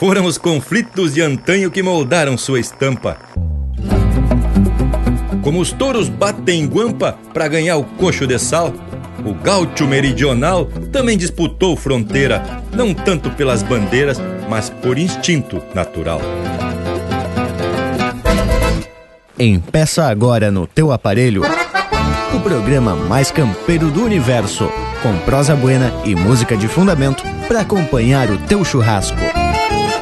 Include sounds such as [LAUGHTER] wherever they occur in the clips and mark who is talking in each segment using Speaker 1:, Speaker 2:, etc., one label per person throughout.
Speaker 1: foram os conflitos de antanho que moldaram sua estampa. Como os touros batem guampa para ganhar o coxo de sal, o gaúcho meridional também disputou fronteira, não tanto pelas bandeiras, mas por instinto natural.
Speaker 2: Empeça agora no teu aparelho o programa mais campeiro do universo, com prosa buena e música de fundamento para acompanhar o teu churrasco.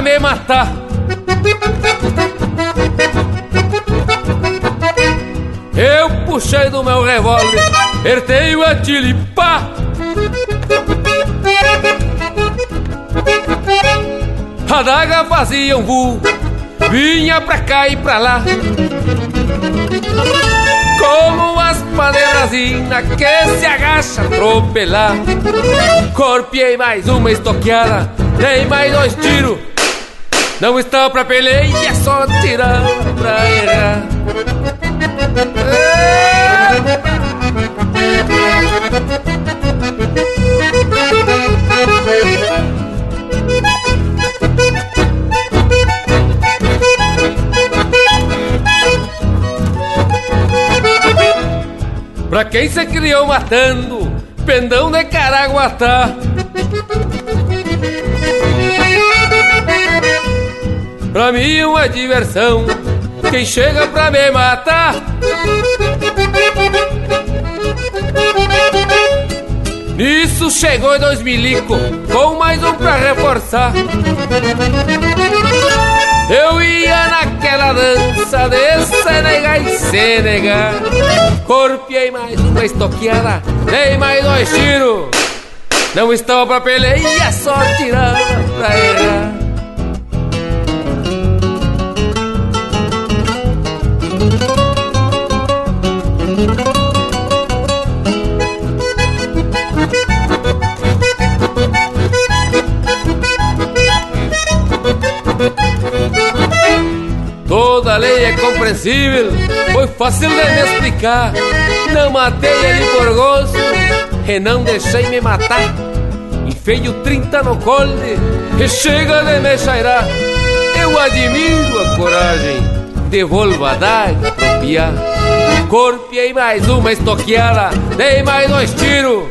Speaker 3: Me matar. Eu puxei do meu revólver, ertei o atire, pá! A daga fazia um voo, vinha pra cá e pra lá. Como as paneirazinas que se agacha atropelar. Corpiei mais uma estoqueada, dei mais dois tiros. Não estava pra peleia, só tirar pra errar. Pra quem se criou matando, pendão de Caraguatá. Pra mim uma diversão, quem chega pra me matar. Nisso chegou dois milico, com mais um pra reforçar. Eu ia naquela dança de Senegal e Senegal Corpiei mais uma estoqueada, dei mais dois tiros Não estava pra peleia, só tirava pra errar foi fácil de me explicar. Não matei ele por gosto e não deixei me matar. Enfeio 30 no colde e chega de me cheirar. Eu admiro a coragem, devolvo a daga pro piar. Corpiei mais uma estoqueada, dei mais dois tiros.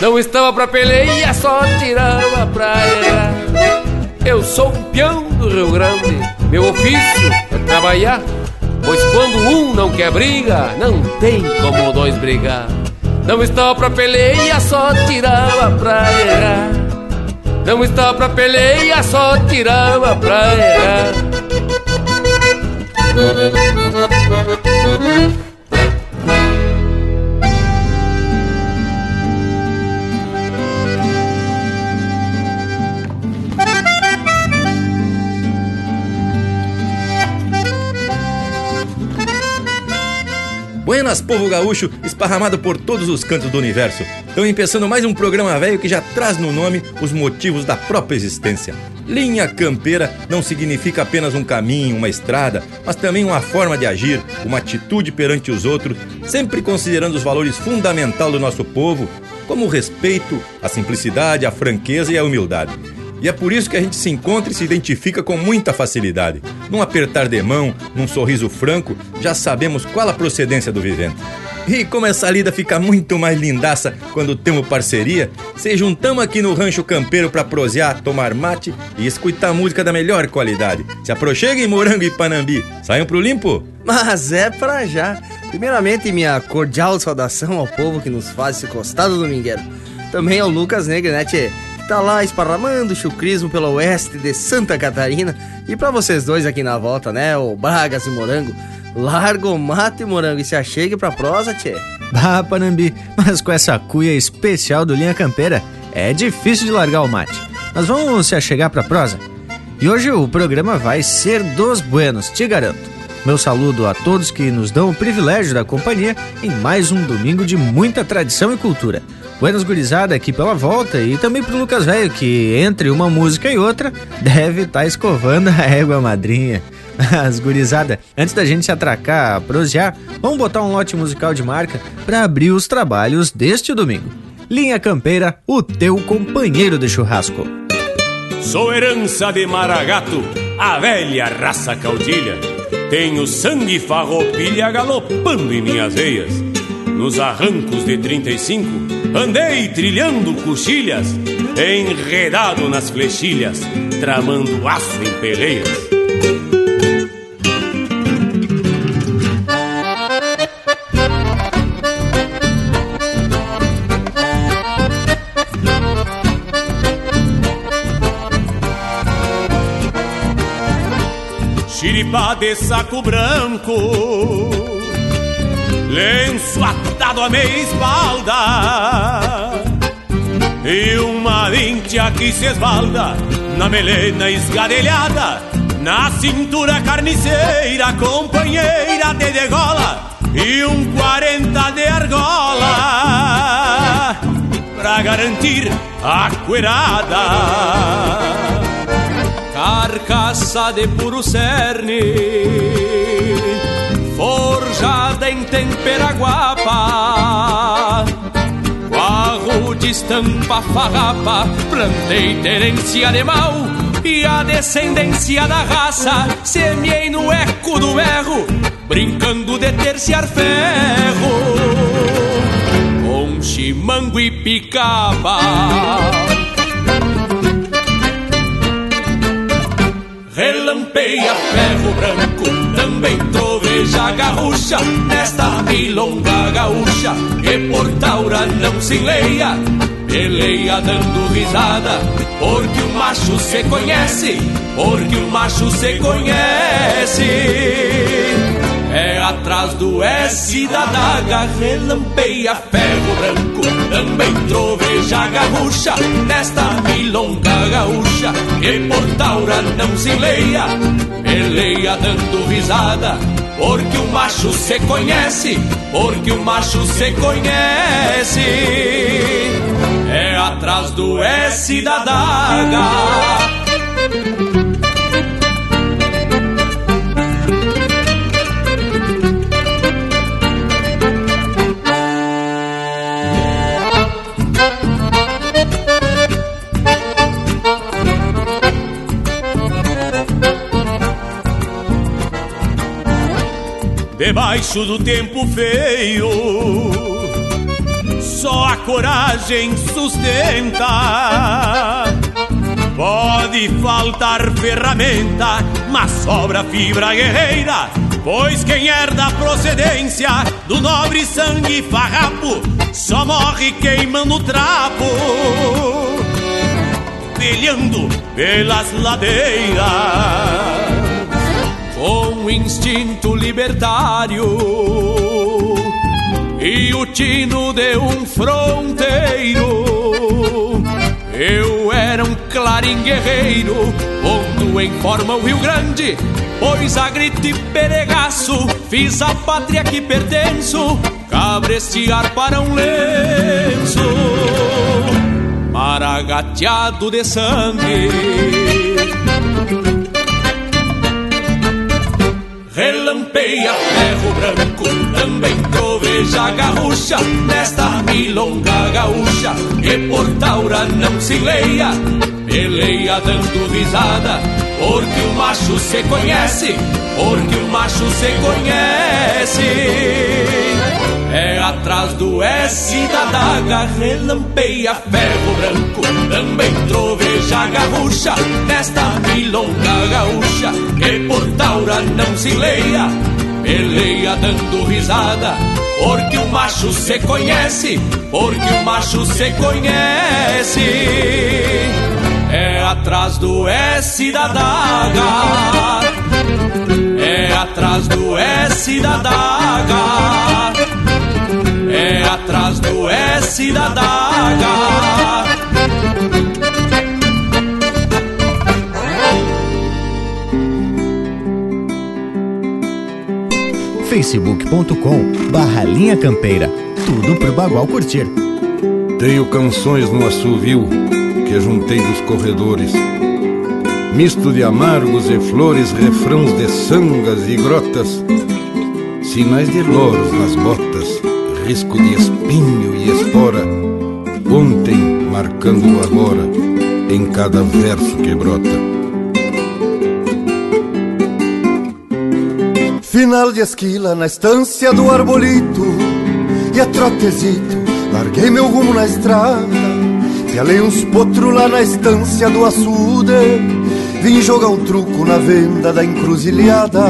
Speaker 3: Não estava pra peleia, só tirava pra errar. Eu sou um peão do Rio Grande, meu ofício é trabalhar. Pois quando um não quer briga, não tem como dois brigar. Não estava pra peleia, só tirava pra errar. Não estava pra peleia, só tirava pra errar.
Speaker 1: Buenas, povo gaúcho, esparramado por todos os cantos do universo. Estão empeçando mais um programa velho que já traz no nome os motivos da própria existência. Linha campeira não significa apenas um caminho, uma estrada, mas também uma forma de agir, uma atitude perante os outros, sempre considerando os valores fundamentais do nosso povo, como o respeito, a simplicidade, a franqueza e a humildade. E é por isso que a gente se encontra e se identifica com muita facilidade. Num apertar de mão, num sorriso franco, já sabemos qual a procedência do vivente. E como essa lida fica muito mais lindaça quando temos parceria, se juntamos aqui no Rancho Campeiro para prosear, tomar mate e escutar música da melhor qualidade. Se aproxeguem, Morango e Panambi. Saiam pro limpo?
Speaker 4: Mas é pra já. Primeiramente, minha cordial saudação ao povo que nos faz esse costado domingueiro. Também ao Lucas Negre, né, tchê? Tá lá esparramando chucrismo pelo oeste de Santa Catarina. E para vocês dois aqui na volta, né, o Bragas e Morango, Larga o mato e morango e se achegue pra prosa, tchê.
Speaker 2: Bah, Panambi, mas com essa cuia especial do Linha Campeira, é difícil de largar o mate. Mas vamos se achegar pra prosa? E hoje o programa vai ser dos buenos, te garanto. Meu saludo a todos que nos dão o privilégio da companhia em mais um domingo de muita tradição e cultura. Buenas gurizada aqui pela volta e também pro Lucas Velho, que entre uma música e outra [LAUGHS] deve estar tá escovando a égua madrinha. [LAUGHS] Mas, gurizada, antes da gente se atracar prosear, vamos botar um lote musical de marca para abrir os trabalhos deste domingo. Linha Campeira, o teu companheiro de churrasco.
Speaker 5: Sou herança de Maragato, a velha raça caudilha. Tenho sangue farroupilha galopando em minhas veias. Nos arrancos de 35, andei trilhando coxilhas, enredado nas flechilhas, tramando aço em peleias. Xiripa de saco branco Lenço atado a meia espalda E uma vincha que se esbalda Na melena esgadelhada Na cintura carniceira Companheira de degola E um quarenta de argola Pra garantir a cuerada. Carcaça de puro cerne, forjada em tempera guapa, Guarro de estampa farrapa, plantei terência animal e a descendência da raça, semeei no eco do erro, brincando de terciar ferro, com chimango e picaba. Relampeia ferro branco, também troveja gaúcha Nesta milonga gaúcha, que por taura não se enleia Peleia dando risada, porque o macho se conhece Porque o macho se conhece é atrás do S da daga, relampeia ferro branco, também troveja gaúcha, nesta milonga gaúcha, que por taura não se leia, peleia dando risada, porque o macho se conhece, porque o macho se conhece, é atrás do S da daga. Debaixo do tempo feio. Só a coragem sustenta. Pode faltar ferramenta, mas sobra fibra guerreira. Pois quem herda a procedência do nobre sangue farrapo só morre queimando trapo, pelhando pelas ladeiras com instinto libertário e o tino de um fronteiro. Eu era um clarim guerreiro, pondo em forma o Rio Grande, pois a grito e peregaço fiz a pátria que pertenço, cabrestear para um lenço, maragateado de sangue. Relampeia ferro branco, também troveja gaúcha Nesta milonga gaúcha, que por taura não se leia Peleia dando risada, porque o macho se conhece Porque o macho se conhece é atrás do S da daga, relampeia ferro branco, também troveja gaúcha, nesta milonga gaúcha, que por taura não se leia, peleia dando risada, porque o macho se conhece, porque o macho se conhece. É atrás do S da daga, é atrás do S da daga. É atrás do S da daga.
Speaker 2: facebook.com barra Linha Campeira. Tudo pro Bagual curtir.
Speaker 6: Tenho canções no assovio que juntei dos corredores. Misto de amargos e flores, refrãos de sangas e grotas, sinais de loros nas botas, risco de espinho e espora. Ontem marcando agora em cada verso que brota.
Speaker 7: Final de esquila na estância do arbolito E a trotezito, larguei meu rumo na estrada Pialei uns potros lá na estância do açude Vim jogar um truco na venda da encruzilhada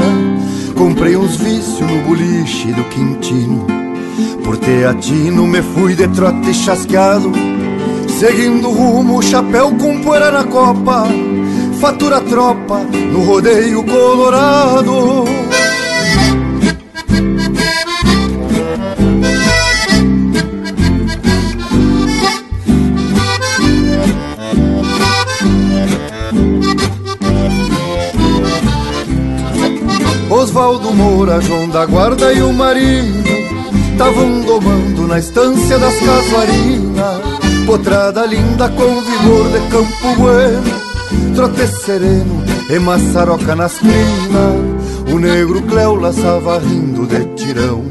Speaker 7: Comprei uns vícios no boliche do Quintino Por teatino me fui de trote chasqueado Seguindo rumo, chapéu com poeira na copa Fatura tropa no rodeio colorado. Osvaldo Moura, João da Guarda e o Marinho Tavam domando na estância das casuarinas Potrada linda com vigor de campo bueno. Trote sereno e maçaroca nas crinas. O negro Cléo laçava rindo de tirão.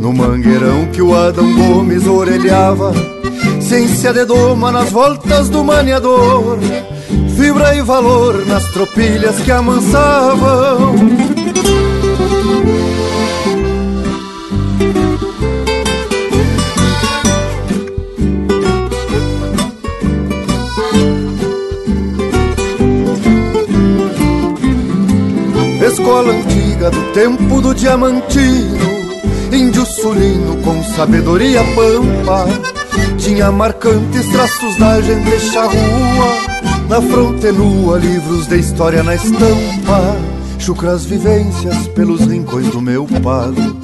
Speaker 7: No mangueirão que o Adão Gomes orelhava. Ciência de doma nas voltas do maniador. Fibra e valor nas tropilhas que amansavam escola antiga do tempo do diamantino, índio sulino com sabedoria pampa, tinha marcantes traços da gente charrua, na fronte nua, livros de história na estampa, chucras vivências pelos rincões do meu pago.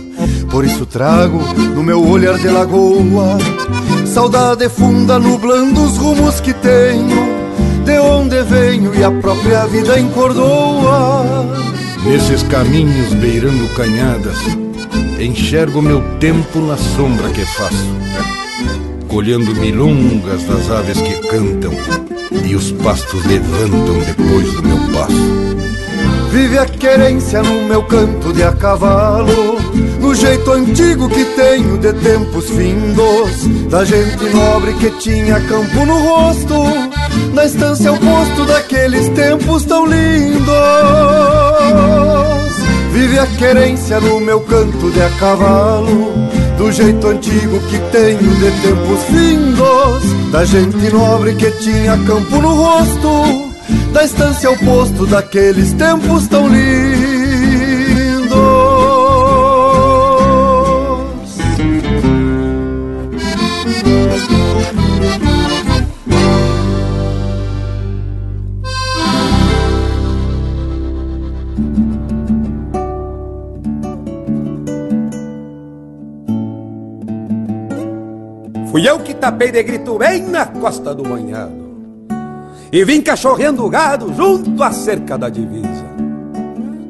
Speaker 7: Por isso trago no meu olhar de lagoa. Saudade funda nublando os rumos que tenho. De onde venho e a própria vida encordoa
Speaker 6: Nesses caminhos beirando canhadas, enxergo meu tempo na sombra que faço, colhendo milongas das aves que cantam e os pastos levantam depois do meu passo.
Speaker 7: Vive a querência no meu canto de a cavalo, no jeito antigo que tenho de tempos findos, da gente nobre que tinha campo no rosto, na estância oposto daqueles tempos tão lindos. Vive a querência no meu canto de a cavalo, do jeito antigo que tenho de tempos findos, da gente nobre que tinha campo no rosto da estância ao posto daqueles tempos tão lindos.
Speaker 8: Fui eu que tapei de grito bem na costa do banhado e vim cachorreando o gado junto à cerca da divisa.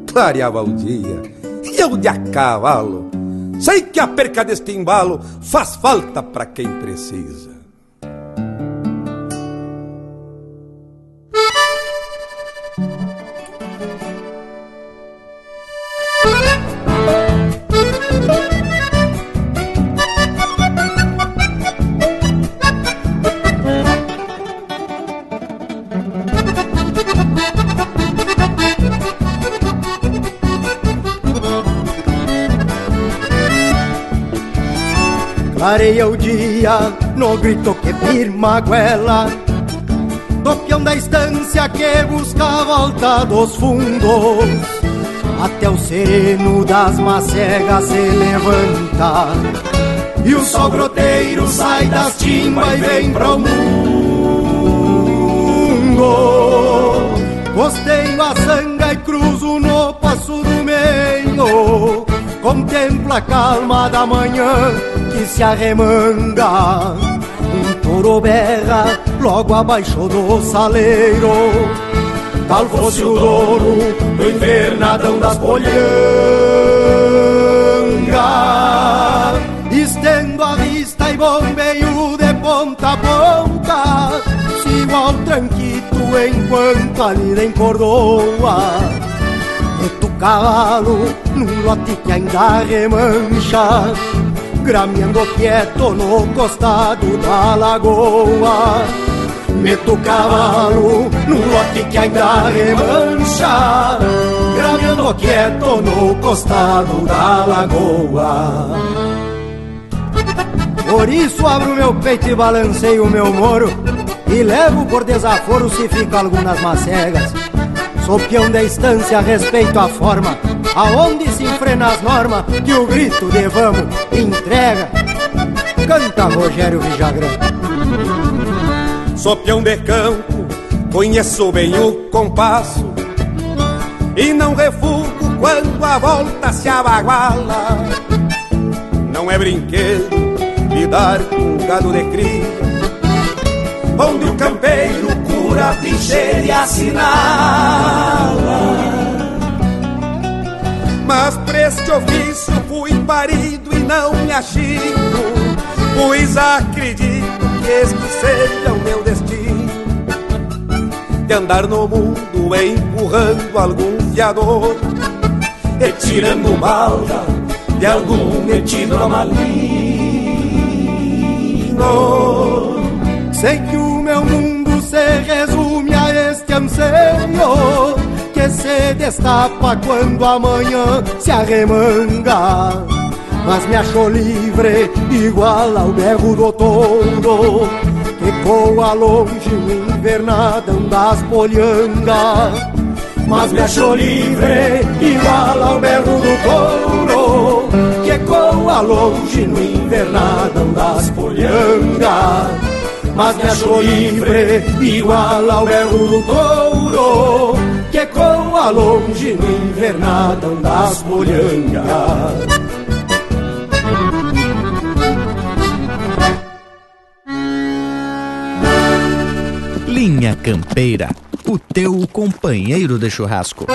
Speaker 8: Clareava o dia e eu de a cavalo, sei que a perca deste embalo faz falta para quem precisa.
Speaker 9: Clareia o dia no grito que firma a goela. Do peão da estância que busca a volta dos fundos. Até o sereno das macegas se levanta. E o sol groteiro sai das timbas e vem pro mundo. Costeio a sanga e cruzo no passo do meio. Contempla a calma da manhã se arremanga Um touro berra logo abaixo do saleiro. Tal fosse o douro do invernadão das polhangas Estendo a vista e bombeio de ponta a ponta Sigo ao tranquito enquanto a lida encordoa. Cavalo num lote que ainda remancha Grameando quieto no costado da lagoa. Meto o cavalo num lote que ainda remancha. Grameando quieto no costado da lagoa. Por isso abro meu peito e balanceio o meu moro. E levo por desaforo se fica algumas macegas. Sou peão da estância, respeito a forma Aonde se enfrena as normas Que o grito de vamos entrega? Canta Rogério Vijagrã.
Speaker 8: Sou peão de campo, conheço bem o compasso E não refugo quando a volta se abaguala. Não é brinquedo lidar com gado de cria Onde o campeiro cura, trincheira e assinala Mas pra este ofício fui parido e não me achico Pois acredito que este seja o meu destino. De andar no mundo empurrando algum fiador. E tirando malda de algum metido a
Speaker 9: Sei que o meu mundo se resume a este anseio Que se destapa quando amanhã se arremanga. Mas me achou livre igual ao berro do touro Que voa longe no invernadão das polhangas Mas me achou livre igual ao berro do touro Que ecoa longe no invernadão das polhangas mas me achou livre, igual ao berro do touro, que ecoa longe no invernadão das polhangas.
Speaker 2: Linha Campeira, o teu companheiro de churrasco.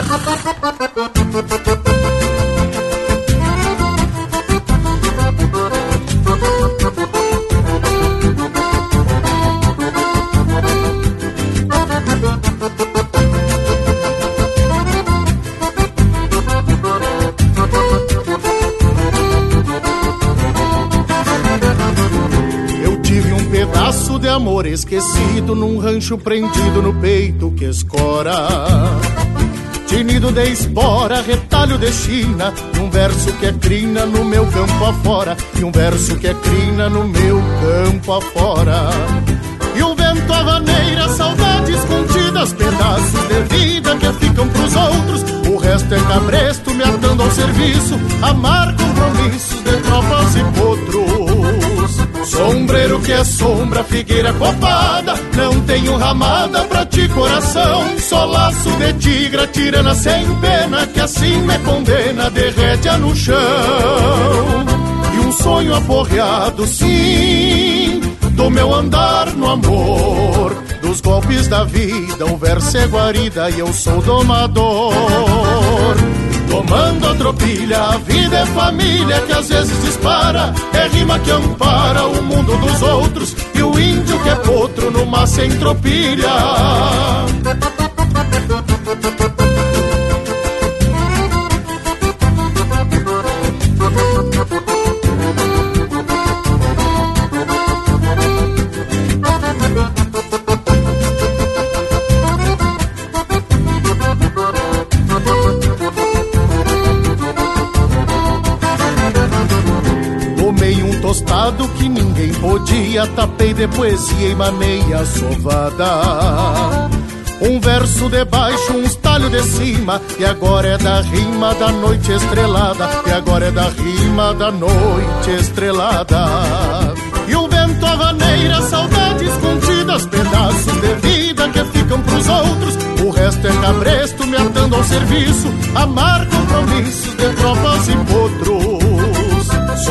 Speaker 10: Esquecido num rancho prendido no peito que escora. Tinido de espora, retalho de China, um verso que é crina no meu campo afora, e um verso que é crina no meu campo afora. E o vento avaneira, saudades contidas, pedaços de vida que ficam pros outros. O resto é cabresto, me atando ao serviço, amar compromissos de tropas e potros. Sombreiro que é sombra, figueira copada, não tenho ramada pra ti coração. Só laço de tigra, tirana sem pena, que assim me condena, derrete no chão. E um sonho aporreado, sim, do meu andar no amor. Dos golpes da vida, o verso é guarida e eu sou domador. Tomando a tropilha, a vida é família que às vezes dispara. É rima que ampara o mundo dos outros e o índio que é potro numa sem tropilha. Podia, tapei de poesia e maneia sovada. Um verso de baixo, uns talhos de cima, e agora é da rima da noite estrelada, e agora é da rima da noite estrelada. E o vento avaneira, saudades contidas, pedaços de vida que ficam pros outros. O resto é cabresto me atando ao serviço, amar compromissos de tropas e potros.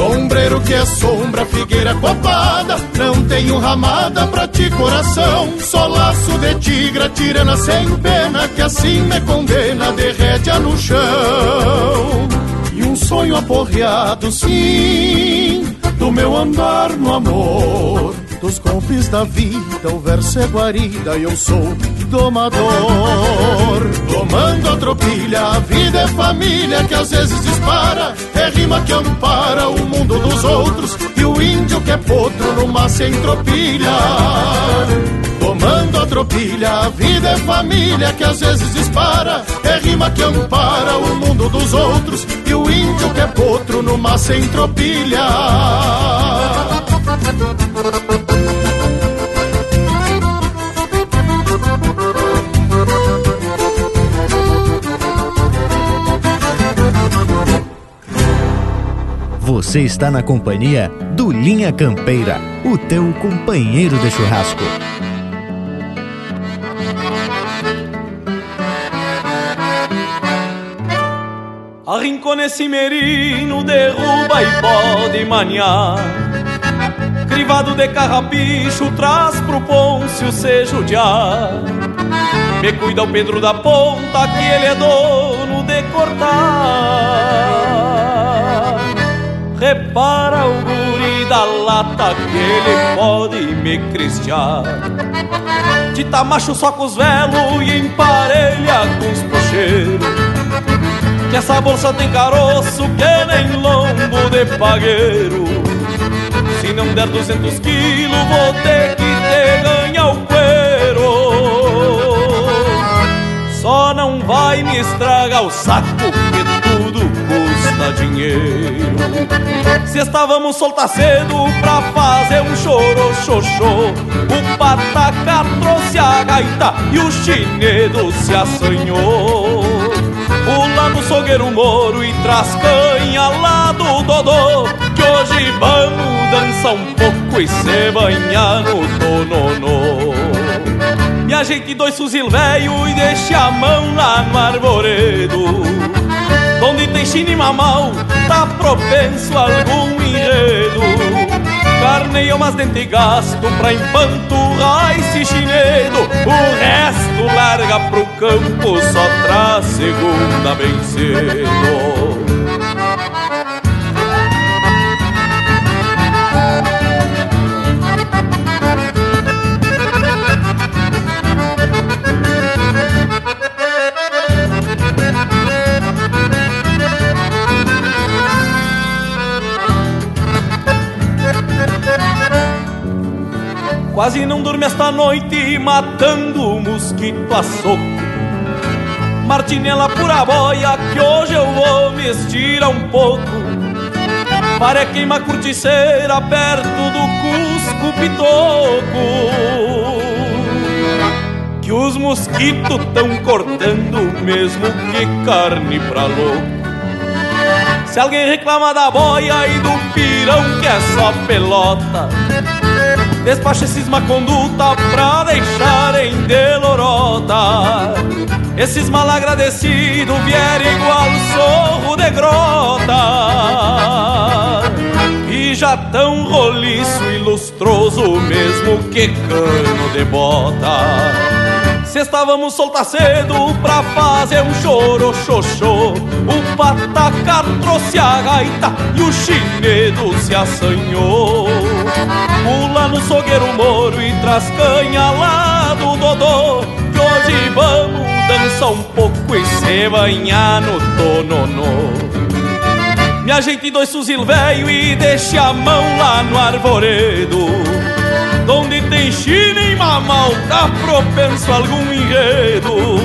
Speaker 10: Sombreiro que é sombra, figueira copada, não tenho ramada pra ti coração. Só laço de tigra, tirana sem pena, que assim me condena, derrete no chão. E um sonho aporreado, sim, do meu andar no amor dos golpes da vida, o verso é guarida e eu sou domador. Domando a tropilha, a vida é família que às vezes dispara, é rima que ampara o mundo dos outros e o índio que é potro numa sem tropilha. Tomando a tropilha, a vida é família que às vezes dispara, é rima que ampara o mundo dos outros e o índio que é potro numa sem tropilha.
Speaker 2: Você está na companhia do Linha Campeira, o teu companheiro de churrasco.
Speaker 11: Arrincona esse merino, derruba e pode maniar. Crivado de carrapicho, traz pro Pôncio se judiar. Me cuida o Pedro da Ponta, que ele é dono de cortar. Repara o guri da lata, que ele pode me cristiar. De tamacho só com os velos e emparelha com os puxeiros. Que essa bolsa tem caroço que nem lombo de pagueiro. Se não der 200 quilos, vou ter que te ganhar o cuero. Só não vai me estragar o saco, que tudo custa dinheiro. Se estávamos soltar cedo pra fazer um choro xoxô, o pataca trouxe a gaita e o chinedo se assanhou. Pula no sogueiro moro e traz canha lá do Dodô Que hoje vamos dançar um pouco e se banhar no tononô Me ajeite dois fuzil velho e deixe a mão lá no arvoredo. Onde tem china e mamão, tá propenso a algum enredo. Carneio mas dente gasto pra empanturrar esse chinedo. O resto larga pro campo, só traz segunda bem cedo Quase não dorme esta noite matando o mosquito a soco. Martinela pura boia que hoje eu vou me estirar um pouco. Para queima curticeira perto do Cusco Pitoco. Que os mosquitos tão cortando mesmo que carne pra louco. Se alguém reclama da boia e do pirão que é só pelota Despacha esses conduta pra deixarem de lorota Esses mal agradecidos vierem igual sorro de grota. E já tão roliço e lustroso mesmo que cano de bota. Se estávamos soltar cedo pra fazer um choro xoxô O pataca trouxe a gaita e o chinedo se assanhou Pula no sogueiro moro e traz canha lá do Dodô. Que hoje vamos dançar um pouco e se banhar no tononô. Me ajeite dois fuzil velho e deixe a mão lá no arvoredo. Onde tem china e mamal, tá propenso a algum enredo.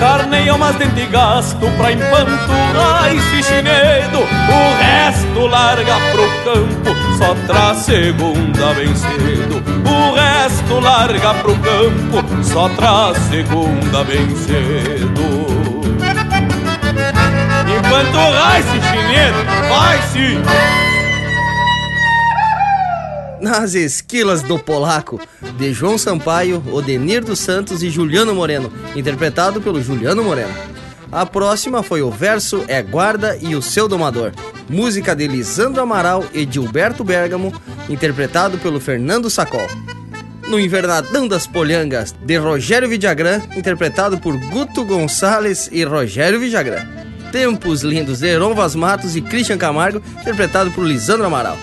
Speaker 11: Carneia mas dente gasto pra empanturrar esse chinedo. O resto larga pro campo, só traz segunda bem cedo O resto larga pro campo, só traz segunda bem cedo Empanturrar esse chinedo, vai sim!
Speaker 4: Nas Esquilas do Polaco, de João Sampaio, Odenir dos Santos e Juliano Moreno, interpretado pelo Juliano Moreno. A próxima foi o verso É Guarda e o Seu Domador, música de Lisandro Amaral e Gilberto Bergamo, interpretado pelo Fernando Sacol. No Invernadão das Polhangas, de Rogério Vidagrã, interpretado por Guto Gonçalves e Rogério Vidagrã. Tempos Lindos, de Heron Vaz Matos e Christian Camargo, interpretado por Lisandro Amaral.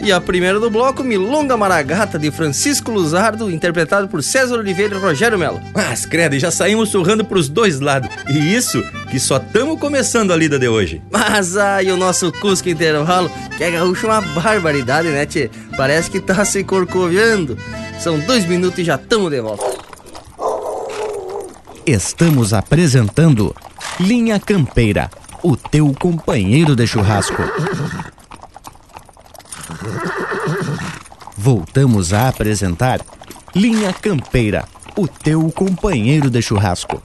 Speaker 4: E a primeira do bloco, Milonga Maragata, de Francisco Luzardo, interpretado por César Oliveira e Rogério Melo.
Speaker 1: Mas, credo, já saímos surrando pros dois lados. E isso que só estamos começando a lida de hoje.
Speaker 4: Mas aí o nosso Cusco Intervalo, que é gaúcho uma barbaridade, né, tchê? Parece que tá se corcoviando. São dois minutos e já estamos de volta.
Speaker 2: Estamos apresentando Linha Campeira, o teu companheiro de churrasco. Voltamos a apresentar Linha Campeira, o teu companheiro de churrasco.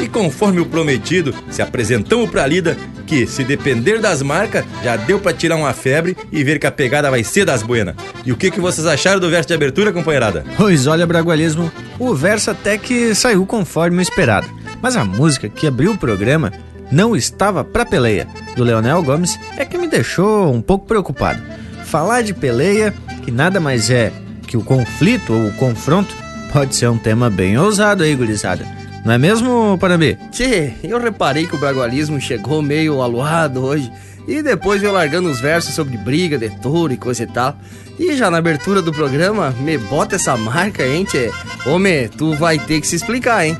Speaker 1: E conforme o prometido, se apresentamos pra lida que, se depender das marcas, já deu pra tirar uma febre e ver que a pegada vai ser das buenas. E o que, que vocês acharam do verso de abertura, companheirada?
Speaker 2: Pois olha, Bragualismo, o verso até que saiu conforme o esperado. Mas a música que abriu o programa não estava pra peleia, do Leonel Gomes, é que me deixou um pouco preocupado. Falar de peleia, que nada mais é que o conflito ou o confronto, pode ser um tema bem ousado aí, gurizada. Não é mesmo, Panambi?
Speaker 4: Tchê, eu reparei que o bragualismo chegou meio aluado hoje e depois veio largando os versos sobre briga de touro e coisa e tal. E já na abertura do programa, me bota essa marca, hein, tchê? Homem, tu vai ter que se explicar, hein?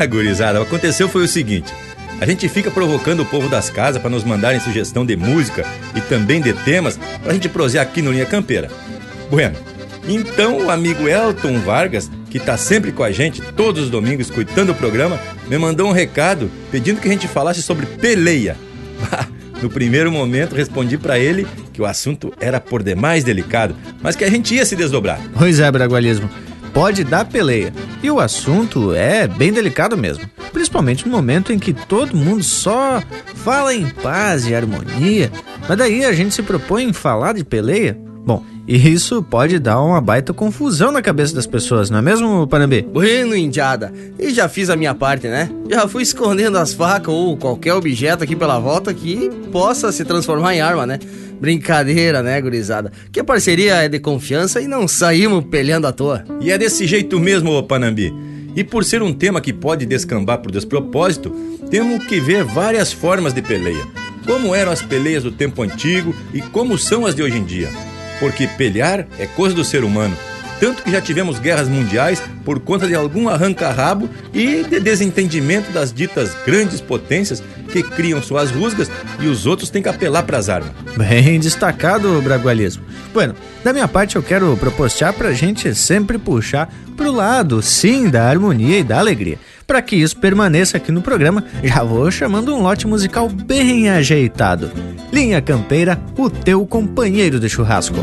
Speaker 1: Ah, gurizada, o que aconteceu foi o seguinte. A gente fica provocando o povo das casas para nos mandarem sugestão de música e também de temas pra gente prosear aqui no Linha Campeira. Bueno, então o amigo Elton Vargas, que tá sempre com a gente todos os domingos escutando o programa, me mandou um recado pedindo que a gente falasse sobre peleia. No primeiro momento respondi para ele que o assunto era por demais delicado, mas que a gente ia se desdobrar.
Speaker 2: Pois é, Bragualismo. Pode dar peleia. E o assunto é bem delicado mesmo. Principalmente no momento em que todo mundo só fala em paz e harmonia. Mas daí a gente se propõe em falar de peleia. Bom, e isso pode dar uma baita confusão na cabeça das pessoas, não é mesmo, Panambi?
Speaker 4: Bueno, indiada. E já fiz a minha parte, né? Já fui escondendo as facas ou qualquer objeto aqui pela volta que possa se transformar em arma, né? Brincadeira, né, gurizada? Que a parceria é de confiança e não saímos peleando à toa.
Speaker 1: E é desse jeito mesmo, ô Panambi. E por ser um tema que pode descambar por despropósito, temos que ver várias formas de peleia. Como eram as peleias do tempo antigo e como são as de hoje em dia. Porque pelear é coisa do ser humano. Tanto que já tivemos guerras mundiais por conta de algum arranca-rabo e de desentendimento das ditas grandes potências que criam suas rusgas e os outros têm que apelar para as armas.
Speaker 2: Bem destacado, Bragualismo. Bueno, da minha parte eu quero propostear pra gente sempre puxar pro lado, sim, da harmonia e da alegria. Para que isso permaneça aqui no programa, já vou chamando um lote musical bem ajeitado. Linha Campeira, o teu companheiro de churrasco.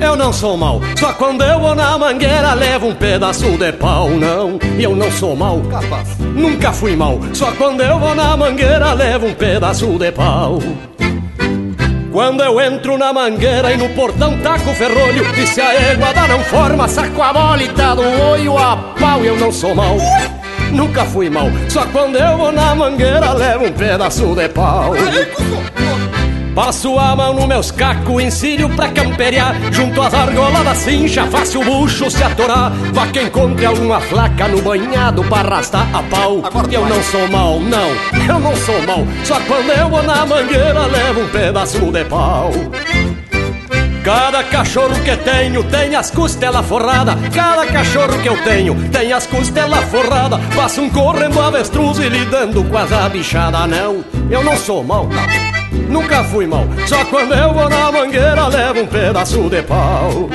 Speaker 12: Eu não sou mal. Só quando eu vou na mangueira levo um pedaço de pau. Não, eu não sou mal. Capaz. Nunca fui mal. Só quando eu vou na mangueira levo um pedaço de pau. Quando eu entro na mangueira e no portão taco o ferrolho E se a égua não forma, saco a bola tá do olho a pau Eu não sou mal, nunca fui mal Só quando eu vou na mangueira levo um pedaço de pau Passo a mão nos meus cacos, ensino pra camperiar. Junto às argolas da cincha, faço o bucho se atorar. Vá que encontre alguma flaca no banhado pra arrastar a pau. Eu não sou mal, não, eu não sou mal Só quando eu vou na mangueira levo um pedaço de pau. Cada cachorro que tenho tem as costelas forradas Cada cachorro que eu tenho tem as costelas forradas Passo um correndo avestruz e lidando com as abichadas Não, eu não sou mal, não Nunca fui mal, só quando eu vou na mangueira levo um pedaço de pau.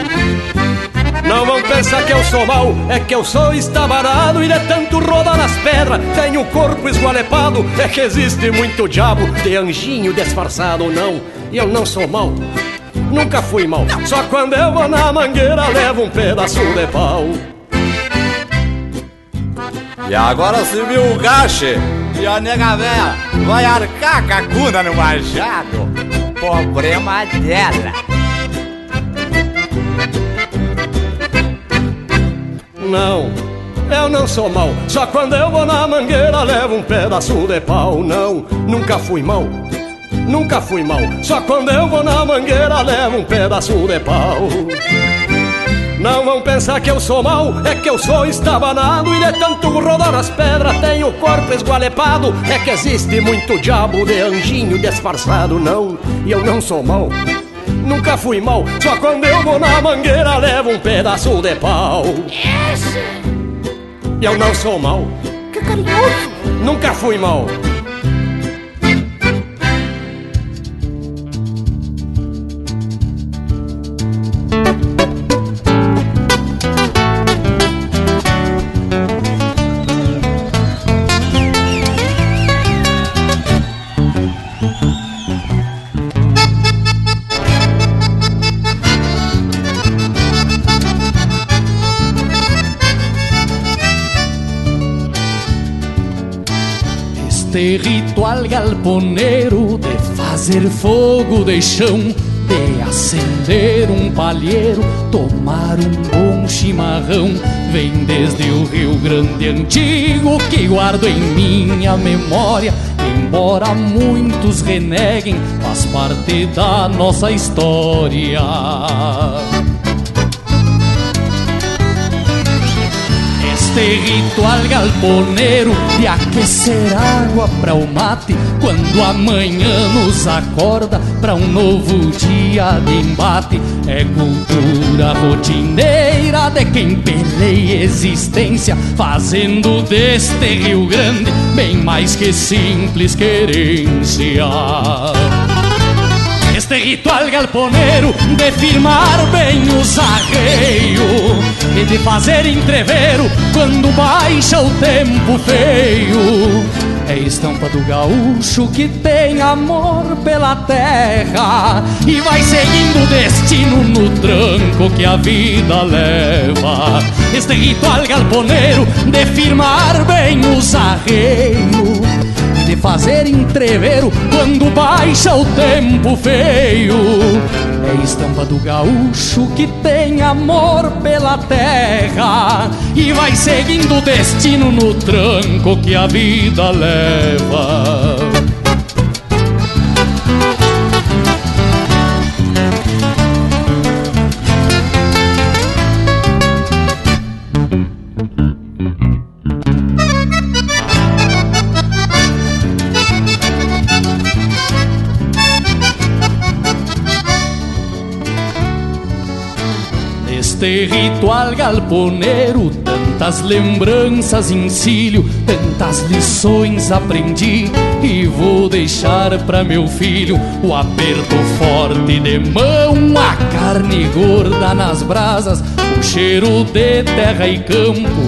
Speaker 12: Não vão pensar que eu sou mal, é que eu sou estabanado E de tanto rodar nas pedras, tenho o corpo esgualepado. É que existe muito diabo de anjinho disfarçado Não, eu não sou mal, nunca fui mal. Só quando eu vou na mangueira levo um pedaço de pau.
Speaker 13: E agora se viu o gache e a nega véia vai arcar a cacuna no machado Problema dela
Speaker 12: Não, eu não sou mal. Só quando eu vou na mangueira levo um pedaço de pau. Não, nunca fui mal. Nunca fui mal. Só quando eu vou na mangueira levo um pedaço de pau. Não vão pensar que eu sou mal, é que eu sou estabanado. E de tanto rodar nas pedras tenho o corpo esgualepado. É que existe muito diabo de anjinho disfarçado Não, e eu não sou mal, nunca fui mal Só quando eu vou na mangueira levo um pedaço de pau. Eu não sou mal,
Speaker 14: Que carinhoso.
Speaker 12: nunca fui mal
Speaker 15: Este ritual galponeiro de fazer fogo de chão, de acender um palheiro, tomar um bom chimarrão, vem desde o Rio Grande Antigo que guardo em minha memória. Embora muitos reneguem, faz parte da nossa história. Ritual galponeiro de aquecer água para o mate quando amanhã nos acorda para um novo dia de embate é cultura rotineira de quem peleia existência fazendo deste Rio Grande bem mais que simples querência. Este ritual galponeiro de firmar bem os arreios E de fazer entreveiro quando baixa o tempo feio. É estampa do gaúcho que tem amor pela terra E vai seguindo o destino no tranco que a vida leva. Este ritual galponeiro de firmar bem os arreios de fazer entreveiro quando baixa o tempo feio. É estampa do gaúcho que tem amor pela terra e vai seguindo o destino no tranco que a vida leva. Este ritual galponeiro, tantas lembranças ensino, tantas lições aprendi e vou deixar pra meu filho o aperto forte de mão, a carne gorda nas brasas, o cheiro de terra e campo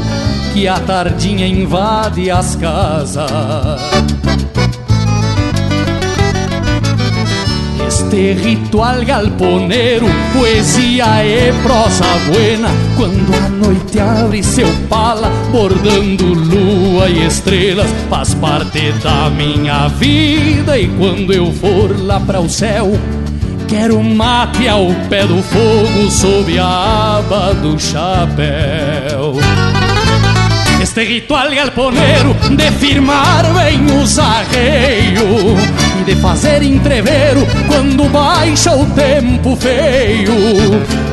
Speaker 15: que a tardinha invade as casas. Este ritual galponeiro, poesia e prosa buena, quando a noite abre seu pala, bordando lua e estrelas, faz parte da minha vida. E quando eu for lá para o céu, quero mate ao pé do fogo, sob a aba do chapéu. Este ritual galponeiro de firmar bem os arreios de fazer entreveiro quando baixa o tempo feio.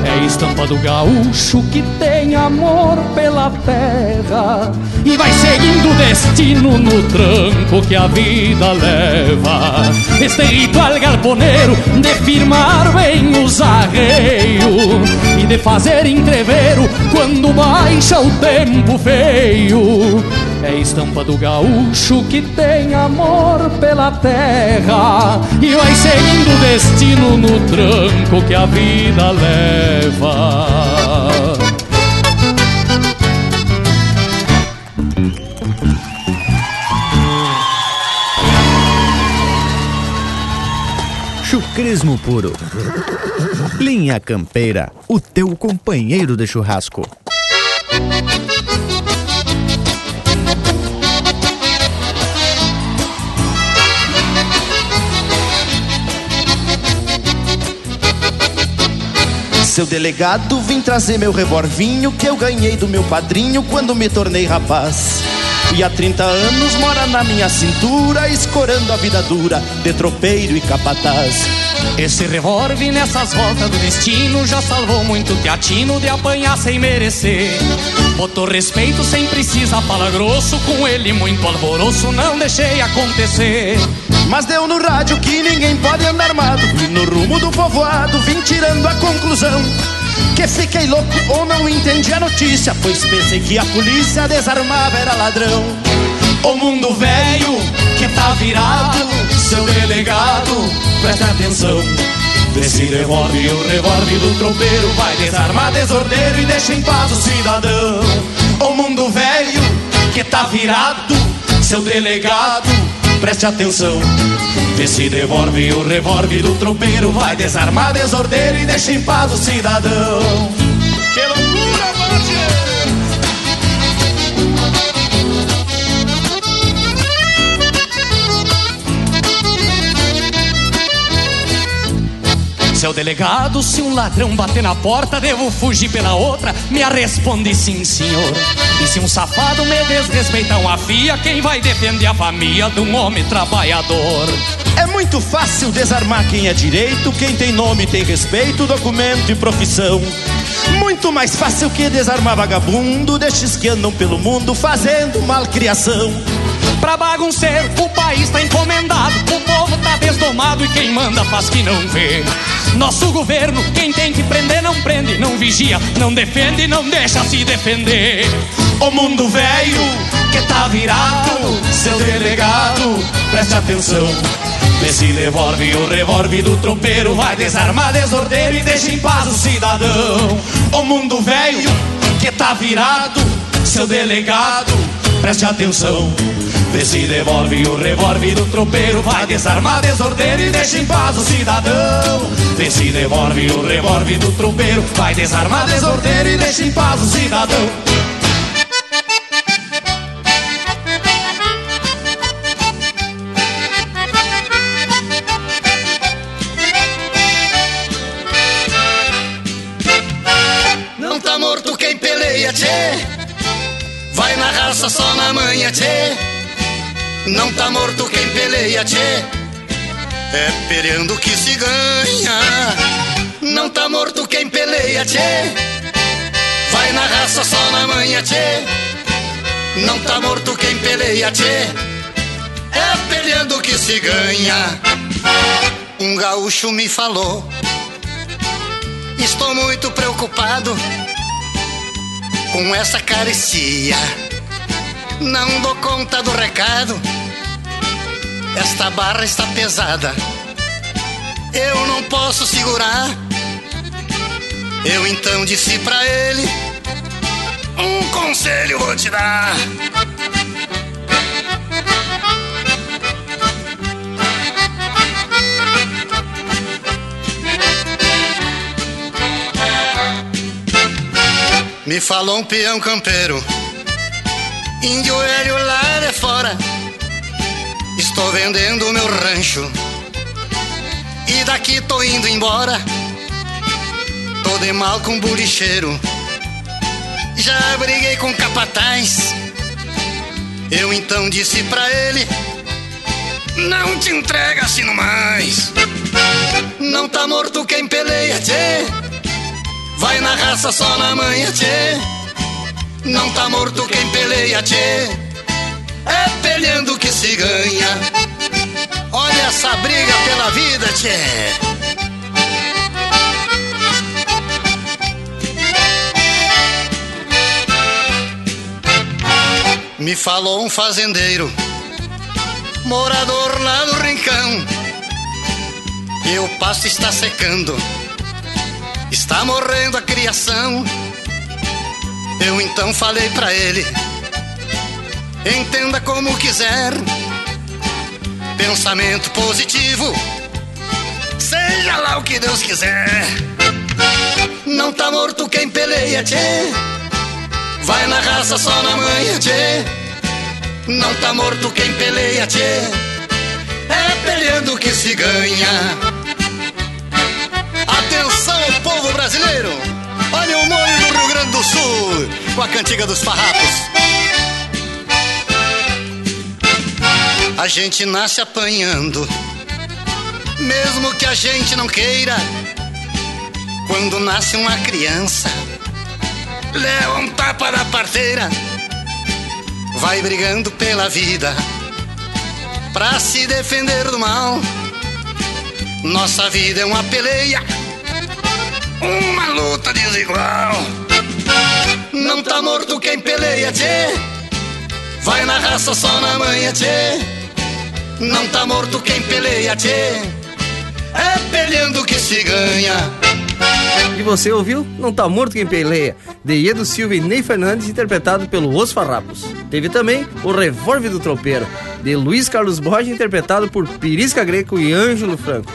Speaker 15: É estampa do gaúcho que tem amor pela terra e vai seguindo o destino no tranco que a vida leva. Este ritual galponeiro de firmar bem os arreios e de fazer entreveiro quando baixa o tempo feio. É estampa do gaúcho que tem amor pela terra E vai seguindo o destino no tranco que a vida leva
Speaker 2: Chucrismo puro. Linha Campeira, o teu companheiro de churrasco.
Speaker 14: Seu delegado, vim trazer meu revolvinho que eu ganhei do meu padrinho quando me tornei rapaz. E há 30 anos mora na minha cintura, escorando a vida dura de tropeiro e capataz.
Speaker 16: Esse revólver nessas voltas do destino já salvou muito teatino de apanhar sem merecer. Botou respeito sem precisar falar grosso, com ele muito alvoroço, não deixei acontecer.
Speaker 14: Mas deu no rádio que ninguém pode andar armado. E no rumo do povoado vim tirando a conclusão. Que fiquei louco ou não entendi a notícia, pois pensei que a polícia desarmava era ladrão.
Speaker 16: O mundo velho que tá virado, seu delegado, presta atenção. Desse revólver, o revólver do tropeiro vai desarmar desordeiro e deixa em paz o cidadão. O mundo velho que tá virado, seu delegado, preste atenção. Esse revólver, o revólver do tropeiro vai desarmar desordeiro e deixa em paz o cidadão. Seu delegado, se um ladrão bater na porta, devo fugir pela outra? Me responde sim, senhor. E se um safado me desrespeitar uma fia, quem vai defender a família de um homem trabalhador?
Speaker 14: É muito fácil desarmar quem é direito, quem tem nome tem respeito, documento e profissão. Muito mais fácil que desarmar vagabundo, destes que andam pelo mundo fazendo malcriação.
Speaker 16: Pra bagunceiro, o país tá encomendado, o povo tá desdomado e quem manda faz que não vê. Nosso governo, quem tem que prender não prende, não vigia, não defende, não deixa se defender. O mundo velho que tá virado, seu delegado, preste atenção. Esse revólver, o revólver do tropeiro vai desarmar desordeiro e deixa em paz o cidadão. O mundo velho que tá virado, seu delegado, preste atenção. Esse revólver, o revólver do tropeiro vai desarmar desordeiro e deixa em paz o cidadão. Esse revólver, o revólver do tropeiro vai desarmar desordeiro e deixa em paz o cidadão.
Speaker 17: Não tá morto quem peleia, tchê. Vai na raça só na manhã, tchê. Não tá morto quem peleia, tchê. É peleando que se ganha. Não tá morto quem peleia, tchê. Vai na raça só na manhã, tchê. Não tá morto quem peleia, tchê. É peleando que se ganha. Um gaúcho me falou. Estou muito preocupado com essa carecia. Não dou conta do recado. Esta barra está pesada. Eu não posso segurar. Eu então disse pra ele: Um conselho vou te dar. Me falou um peão campeiro, índio velho lá de fora. Estou vendendo meu rancho e daqui tô indo embora. Tô de mal com bolicheiro, já briguei com capataz. Eu então disse pra ele: Não te entrega assim no mais. Não tá morto quem peleia, tchê. Vai na raça só na manhã, tchê. Não tá morto quem peleia, tchê. É peleando que se ganha. Olha essa briga pela vida, tchê. Me falou um fazendeiro, morador lá do rincão. E o pasto está secando, está morrendo a criação. Eu então falei pra ele: entenda como quiser, pensamento positivo, seja lá o que Deus quiser. Não tá morto quem peleia, tchê. Vai na raça só na manhã, tchê. Não tá morto quem peleia, tchê. É peleando que se ganha. Atenção, povo brasileiro! Olha o molho do Rio Grande do Sul com a cantiga dos farrapos. A gente nasce apanhando, mesmo que a gente não queira. Quando nasce uma criança, leva um tapa da parteira, vai brigando pela vida pra se defender do mal. Nossa vida é uma peleia, uma luta desigual. Não tá morto quem peleia, tchê. Vai na raça só na manhã, tchê. Não tá morto quem peleia, tchê. É peleando que se ganha.
Speaker 4: E você ouviu? Não tá morto quem peleia. De Edo Silva e Ney Fernandes, interpretado pelo Os Farrapos. Teve também o Revólver do Tropeiro, de Luiz Carlos Borges, interpretado por Pirisca Greco e Ângelo Franco.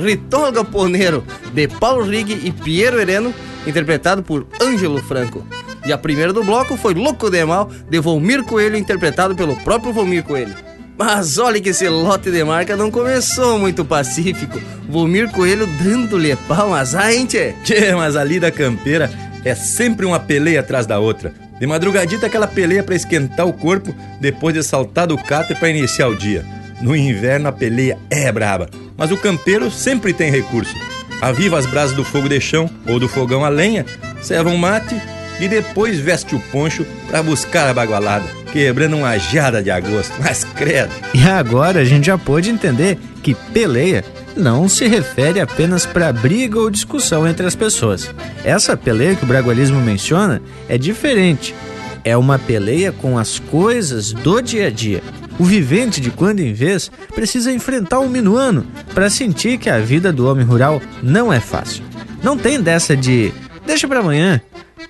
Speaker 4: Ritual Galponeiro, de Paulo Rig e Piero Hereno, interpretado por Ângelo Franco. E a primeira do bloco foi Louco de Mal, de Volmir Coelho, interpretado pelo próprio Volmir Coelho. Mas olha que esse lote de marca não começou muito pacífico. Volmir Coelho dando-lhe pau, mas ai, hein, tchê?
Speaker 1: Tchê, mas a lida campeira é sempre uma peleia atrás da outra. De madrugadita aquela peleia para esquentar o corpo depois de saltar do catre para iniciar o dia. No inverno a peleia é braba, mas o campeiro sempre tem recurso. Aviva as brasas do fogo de chão ou do fogão a lenha, serva um mate e depois veste o poncho para buscar a bagualada, quebrando uma jada de agosto. [LAUGHS] Mas credo!
Speaker 2: E agora a gente já pôde entender que peleia não se refere apenas para briga ou discussão entre as pessoas. Essa peleia que o bragualismo menciona é diferente. É uma peleia com as coisas do dia a dia. O vivente de quando em vez precisa enfrentar o minuano para sentir que a vida do homem rural não é fácil. Não tem dessa de deixa para amanhã,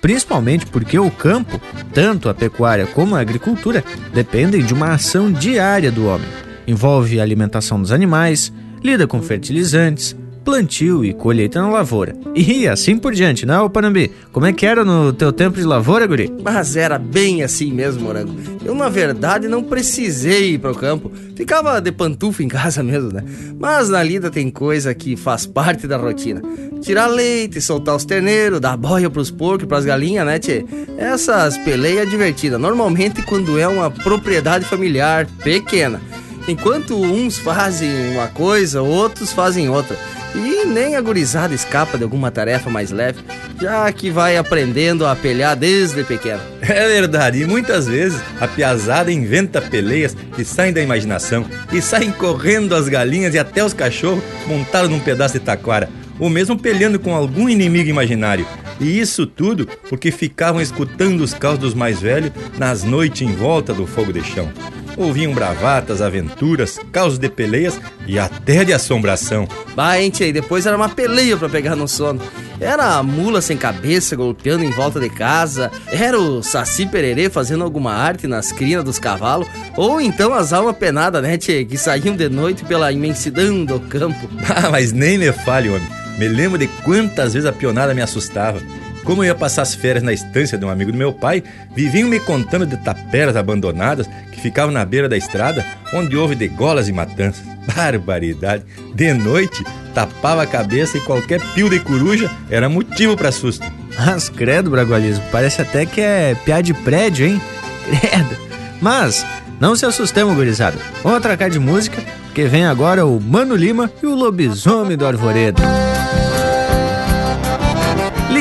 Speaker 2: principalmente porque o campo, tanto a pecuária como a agricultura, dependem de uma ação diária do homem. Envolve a alimentação dos animais, lida com fertilizantes, plantio e colheita na lavoura. E assim por diante, não, Panambi? Como é que era no teu tempo de lavoura, guri?
Speaker 4: Mas era bem assim mesmo, Morango. Eu, na verdade, não precisei ir pro campo. Ficava de pantufa em casa [LAUGHS] mesmo, né? Mas na lida tem coisa que faz parte da rotina. Tirar leite, soltar os terneiros, dar boia pros porcos e pras galinhas, né, tchê? Essas peleias divertidas. Normalmente quando é uma propriedade familiar pequena. Enquanto uns fazem uma coisa, outros fazem outra. E nem a gurizada escapa de alguma tarefa mais leve, já que vai aprendendo a pelhar desde pequeno. [LAUGHS]
Speaker 1: É verdade, e muitas vezes a piazada inventa peleias que saem da imaginação e saem correndo as galinhas e até os cachorros montados num pedaço de taquara, ou mesmo pelhando com algum inimigo imaginário. E isso tudo porque ficavam escutando os caos dos mais velhos nas noites em volta do fogo de chão. Ouviam bravatas, aventuras, causos de peleias e até de assombração.
Speaker 4: Bah, hein, tchê, depois era uma peleia pra pegar no sono. Era a mula sem cabeça golpeando em volta de casa, era o Saci Pererê fazendo alguma arte nas crinas dos cavalos, ou então as almas penadas, né, tchê, que saíam de noite pela imensidão do campo. [LAUGHS]
Speaker 1: Ah, mas nem me fale, homem. Me lembro de quantas vezes a pionada me assustava. Como eu ia passar as férias na estância de um amigo do meu pai, viviam me contando de taperas abandonadas que ficavam na beira da estrada, onde houve degolas e matanças. [LAUGHS] Barbaridade! De noite, tapava a cabeça e qualquer pio de coruja era motivo para susto.
Speaker 2: Mas credo, Bragualismo, parece até que é piá de prédio, hein? [LAUGHS] Credo. Mas, não se assustemos, gurizada. Vamos atracar de música, porque vem agora o Mano Lima e o Lobisomem do Arvoredo.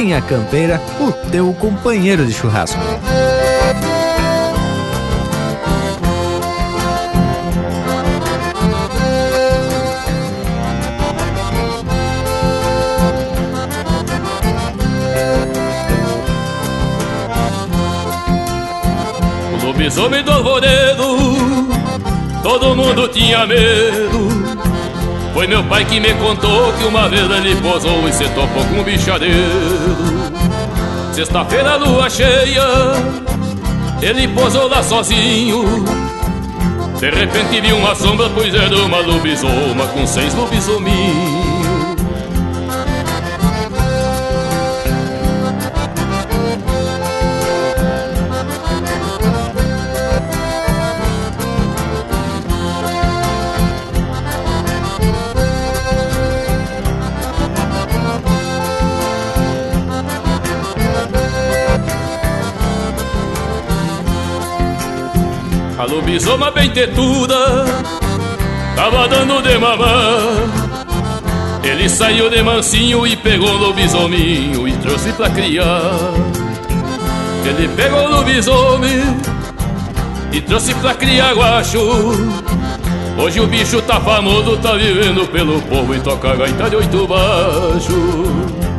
Speaker 2: Linha Campeira, o teu companheiro de churrasco.
Speaker 11: O lobisomem do alvoredo, todo mundo tinha medo. Foi meu pai que me contou que uma vez ele posou e se topou com um bichadeiro. Sexta-feira, lua cheia, ele posou lá sozinho. De repente viu uma sombra, pois era uma lobisoma com seis lobisominhos.
Speaker 5: Lobisoma bem tetuda Tava dando de mamar ele saiu de mansinho e pegou o lobisominho e trouxe pra criar. Ele pegou o lobisomem e trouxe pra criar guacho. Hoje o bicho tá famoso, tá vivendo pelo povo e toca gaita de oito baixo.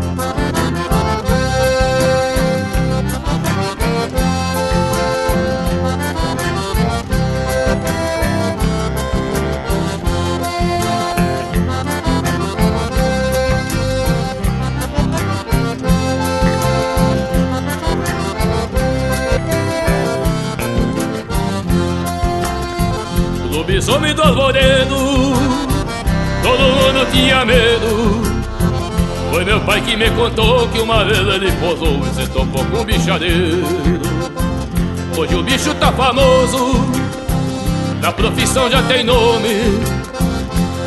Speaker 5: Meu pai que me contou que uma vez ele posou e se topou com um bichadeiro. Hoje o bicho tá famoso Na profissão já tem nome.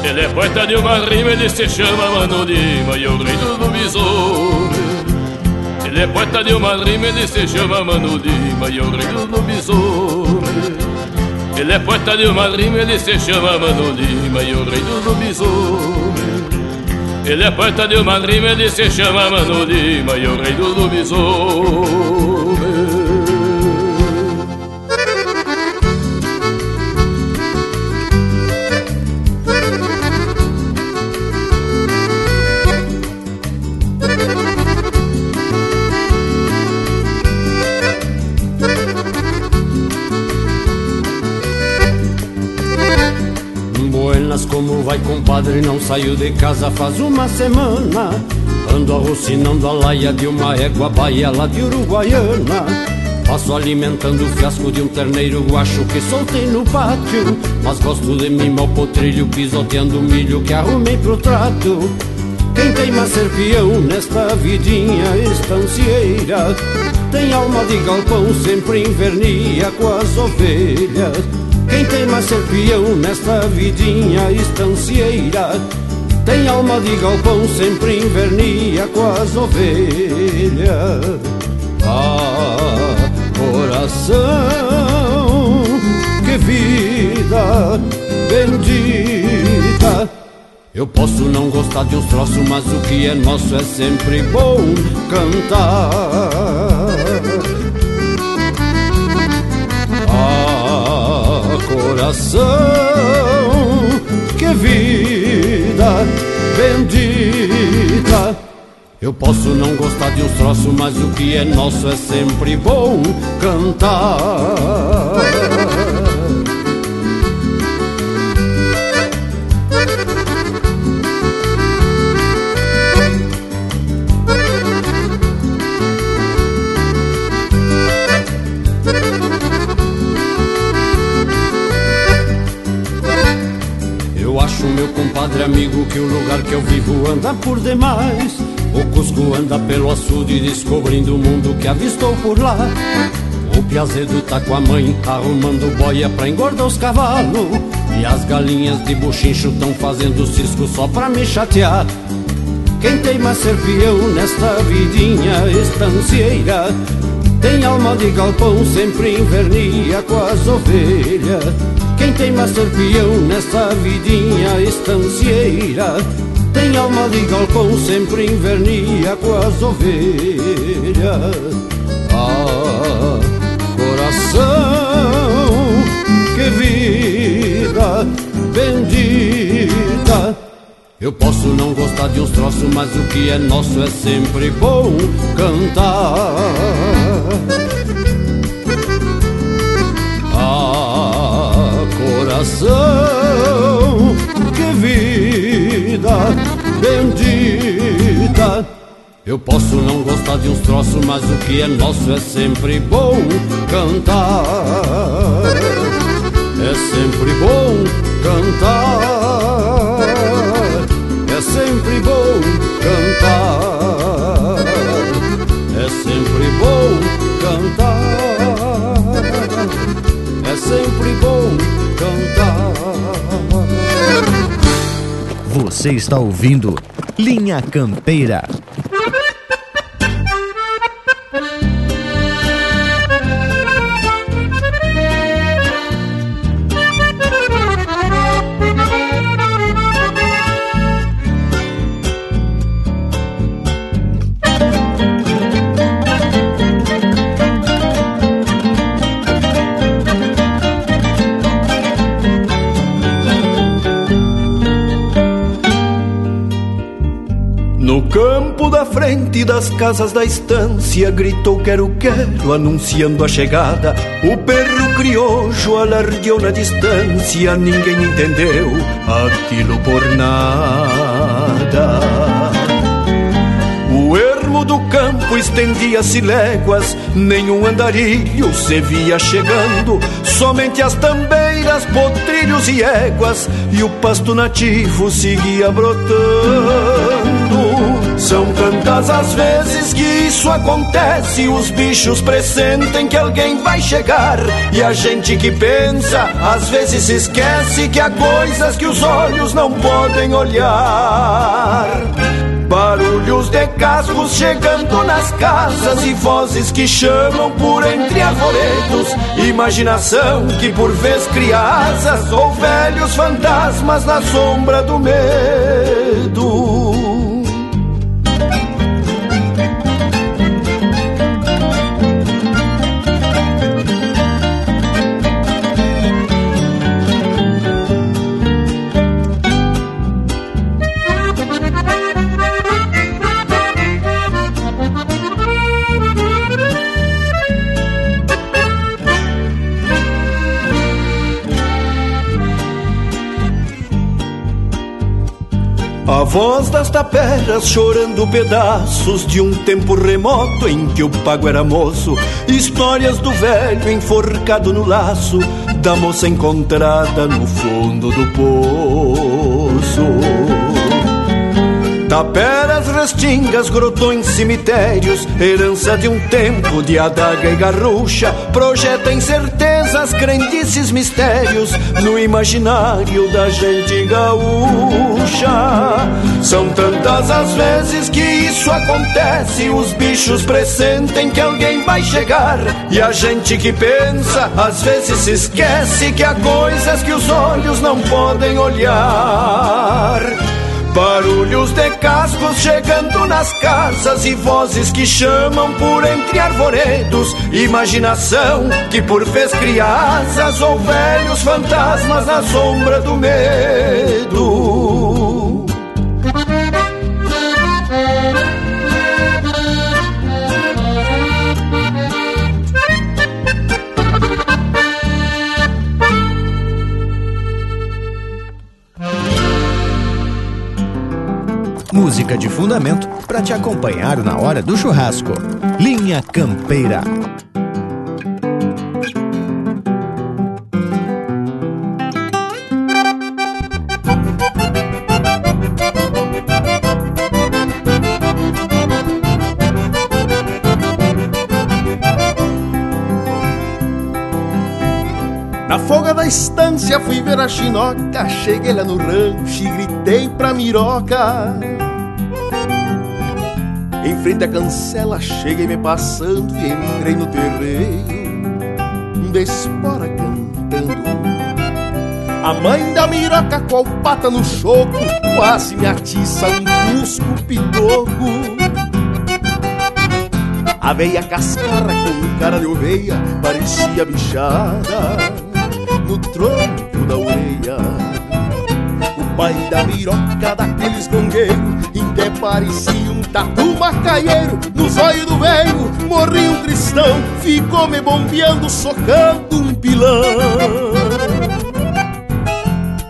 Speaker 5: Ele é poeta de uma rima, ele se chama Mano Lima E é o rei do lobisomem Ele é poeta de uma rima, ele se chama Mano Lima E é o rei do lobisomem ele é poeta de uma rima, ele se chama Mano Lima e o rei do lobisomem. Ele é poeta de uma rima, ele se chama Mano Lima e o rei do lobisomem.
Speaker 18: Compadre, não saiu de casa faz uma semana. Ando arrocinando a laia de uma égua baia lá de Uruguaiana. Passo alimentando o fiasco de um terneiro guacho que soltei no pátio. Mas gosto de mimar o potrilho pisoteando o milho que arrumei pro trato. Quem teima ser peão nesta vidinha estancieira? Tem alma de galpão, sempre invernia com as ovelhas quem tem mais ser peão nesta vidinha estancieira Tem alma de galpão, sempre invernia com as ovelhas Ah, coração, que vida bendita eu posso não gostar de uns troços, mas o que é nosso é sempre bom cantar. Coração, que vida bendita. Eu posso não gostar de uns troços, mas o que é nosso é sempre bom cantar. Amigo que o lugar que eu vivo anda por demais. O Cusco anda pelo açude descobrindo o mundo que avistou por lá. O Piazedo tá com a mãe arrumando boia pra engordar os cavalos. E as galinhas de buchincho tão fazendo cisco só pra me chatear. Quem tem mais ser peão nesta vidinha estancieira? Tem alma de galpão, sempre invernia com as ovelhas quem tem mais ser peão nesta vidinha estancieira Tem alma de galpão, sempre invernia com as ovelhas Ah, coração, que vida bendita eu posso não gostar de uns troços, mas o que é nosso é sempre bom cantar. Coração, que vida bendita. Eu posso não gostar de uns troços, mas o que é nosso é sempre bom cantar. É sempre bom cantar. É sempre bom cantar.
Speaker 2: Você está ouvindo Linha Campeira.
Speaker 19: Das casas da estância gritou quero quero anunciando a chegada. O perro criojo alardeou na distância, ninguém entendeu aquilo por nada. O ermo do campo estendia-se léguas, nenhum andarilho se via chegando, somente as tambeiras, potrilhos e éguas, e o pasto nativo seguia brotando. São tantas as vezes que isso acontece, os bichos pressentem que alguém vai chegar, e a gente que pensa, às vezes se esquece que há coisas que os olhos não podem olhar. Barulhos de cascos chegando nas casas e vozes que chamam por entre arvoredos. Imaginação que por vez cria asas ou velhos fantasmas na sombra do medo. Voz das taperas chorando pedaços de um tempo remoto em que o pago era moço. Histórias do velho enforcado no laço, da moça encontrada no fundo do poço. Taperas, restingas, grotões, cemitérios, herança de um tempo de adaga e garrucha, projeta incertezas, crendices, mistérios no imaginário da gente gaúcha. São tantas as vezes que isso acontece, os bichos pressentem que alguém vai chegar, e a gente que pensa, às vezes se esquece que há coisas que os olhos não podem olhar. Barulhos de cascos chegando nas casas e vozes que chamam por entre arvoredos. Imaginação que por vez cria asas ou velhos fantasmas na sombra do medo.
Speaker 2: De fundamento para te acompanhar na hora do churrasco. Linha Campeira.
Speaker 10: Na folga da estância fui ver a chinoca, cheguei lá no rancho e gritei pra miroca. Em frente à cancela cheguei me passando e entrei no terreiro de espora cantando. A mãe da miroca qual pata no choco quase me atiça um cusco pitoco. A veia cascara com cara de oveia parecia bichada no tronco da orelha. O pai da miroca daqueles gongueiros, que parecia um tatu macaieiro. Nos olhos do velho morri um cristão, ficou me bombeando, socando um pilão.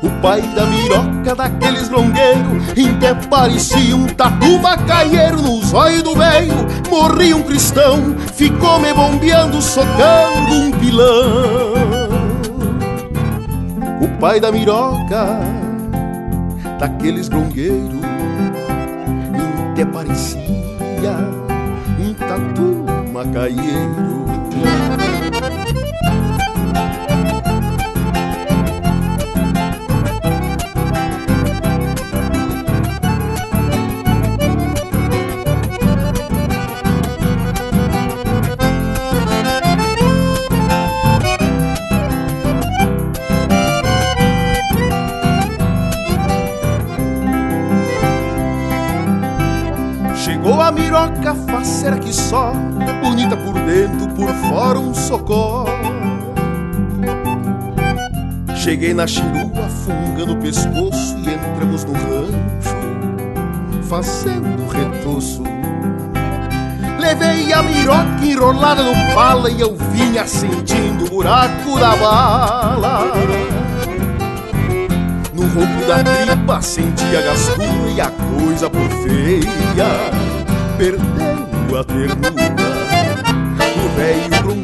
Speaker 10: O pai da miroca daqueles longueiros, que parecia um tatu macaieiro. Nos olhos do velho morri um cristão, ficou me bombeando, socando um pilão o pai da miroca, daqueles grongueiros, até parecia um tatu macaieiro. Cheguei na chirua, fungando o pescoço e entramos no rancho. fazendo retoço. Levei a miroca enrolada no pala e eu vinha sentindo o buraco da bala. No ronco da tripa sentia a gastura e a coisa por feia, perdendo a ternura. O velho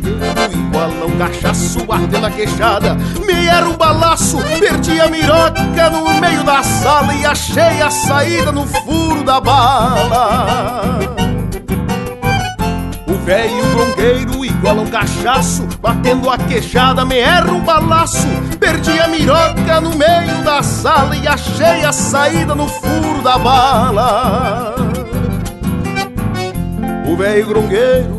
Speaker 10: um cachaço ardendo a queixada. Me era um balaço, perdi a miroca no meio da sala E achei a saída no furo da bala. O velho bronqueiro igual a um cachaço Batendo a queixada, me era um balaço Perdi a miroca no meio da sala E achei a saída no furo da bala. O velho grongueiro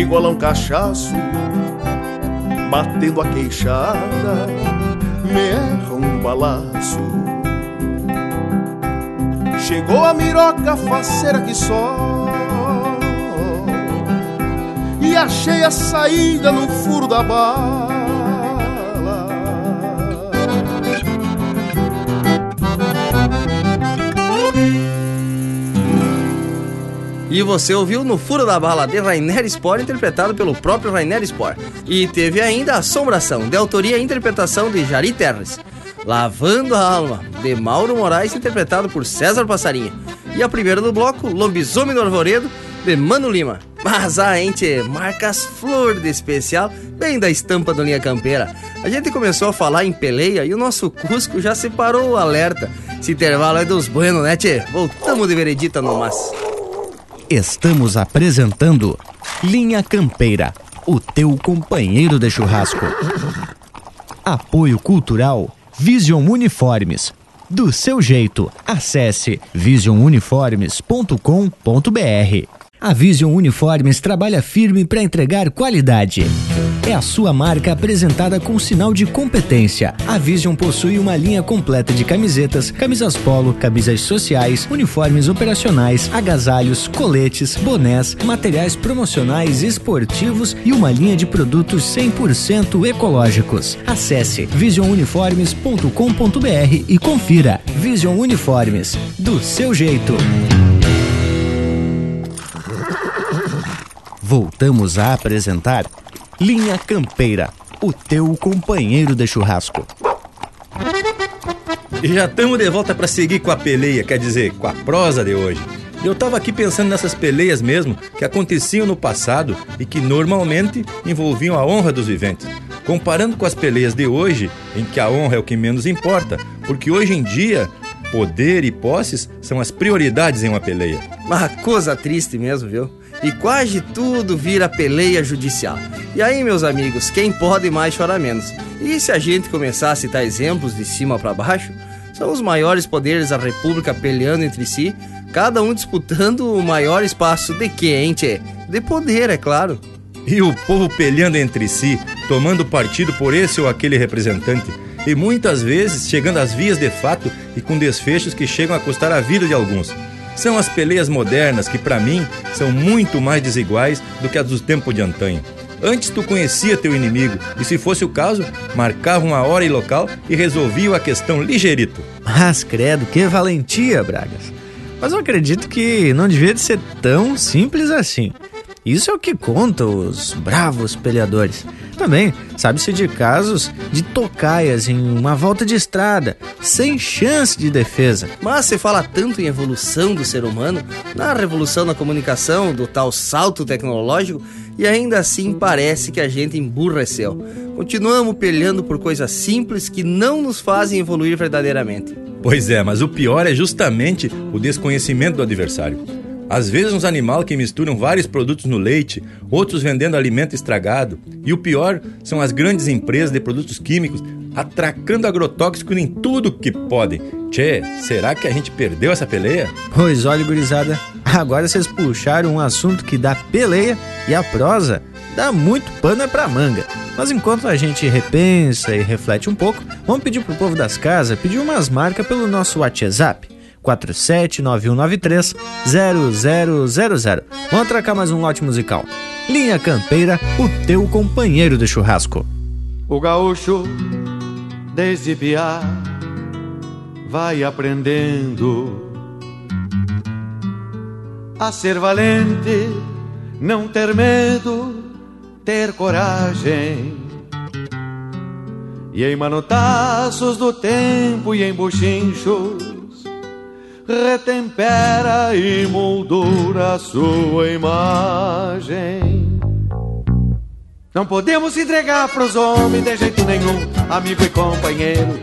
Speaker 10: igual a um cachaço, batendo a queixada, me erra um balaço. Chegou a miroca faceira que só, e achei a saída no furo da bala.
Speaker 4: E você ouviu no Furo da Bala de Rainer Sport, interpretado pelo próprio Rainer Sport. E teve ainda Assombração, de autoria e interpretação de Jari Terres. Lavando a Alma, de Mauro Moraes, interpretado por César Passarinha. E a primeira do bloco, Lobisomem do Arvoredo, de Mano Lima. Mas a gente marca as flores de especial, bem da estampa do Linha Campeira. A gente começou a falar em peleia e o nosso Cusco já separou o alerta. Esse intervalo é dos buenos, né, tchê? Voltamos de veredita no mas.
Speaker 2: Estamos apresentando Linha Campeira, o teu companheiro de churrasco. Apoio Cultural Vision Uniformes. Do seu jeito, acesse visionuniformes.com.br. A Vision Uniformes trabalha firme para entregar qualidade. É a sua marca apresentada com sinal de competência. A Vision possui uma linha completa de camisetas, camisas polo, camisas sociais, uniformes operacionais, agasalhos, coletes, bonés, materiais promocionais esportivos e uma linha de produtos 100% ecológicos. Acesse visionuniformes.com.br e confira. Vision Uniformes, do seu jeito. Voltamos a apresentar Linha Campeira, o teu companheiro de churrasco.
Speaker 1: E já estamos de volta para seguir com a peleia, quer dizer, com a prosa de hoje. Eu tava aqui pensando nessas peleias mesmo que aconteciam no passado e que normalmente envolviam a honra dos viventes. Comparando com as peleias de hoje, em que a honra é o que menos importa, porque hoje em dia poder e posses são as prioridades em uma peleia.
Speaker 4: Uma coisa triste mesmo, viu? E quase tudo vira peleia judicial. E aí, meus amigos, quem pode mais chora menos. E se a gente começar a citar exemplos de cima para baixo, são os maiores poderes da República peleando entre si, cada um disputando o maior espaço de que, hein, tchê? De poder, é claro.
Speaker 1: E o povo peleando entre si, tomando partido por esse ou aquele representante, e muitas vezes chegando às vias de fato e com desfechos que chegam a custar a vida de alguns. São as peleias modernas que, para mim, são muito mais desiguais do que as dos tempos de antanho. Antes tu conhecia teu inimigo e, se fosse o caso, marcava uma hora e local e resolvia a questão ligeirito.
Speaker 2: Mas credo, que valentia, Bragas. Mas eu acredito que não devia de ser tão simples assim. Isso é o que conta os bravos peleadores. Também sabe-se de casos de tocaias em uma volta de estrada, sem chance de defesa.
Speaker 4: Mas se fala tanto em evolução do ser humano, na revolução da comunicação, do tal salto tecnológico, e ainda assim parece que a gente emburreceu. Continuamos peleando por coisas simples que não nos fazem evoluir verdadeiramente.
Speaker 1: Pois é, mas o pior é justamente o desconhecimento do adversário. Às vezes uns animais que misturam vários produtos no leite, outros vendendo alimento estragado. E o pior são as grandes empresas de produtos químicos atracando agrotóxicos em tudo que podem. Tchê, será que a gente perdeu essa peleia?
Speaker 2: Pois olha, gurizada, agora vocês puxaram um assunto que dá peleia e a prosa dá muito pano é pra manga. Mas enquanto a gente repensa e reflete um pouco, vamos pedir pro povo das casas pedir umas marcas pelo nosso WhatsApp. 4791930000. Vamos atracar mais um lote musical. Linha Campeira, o teu companheiro de churrasco.
Speaker 20: O gaúcho, desde piar, vai aprendendo a ser valente, não ter medo, ter coragem. E em manotaços do tempo e em buchinchos, retempera e moldura sua imagem. Não podemos entregar pros homens de jeito nenhum, amigo e companheiro.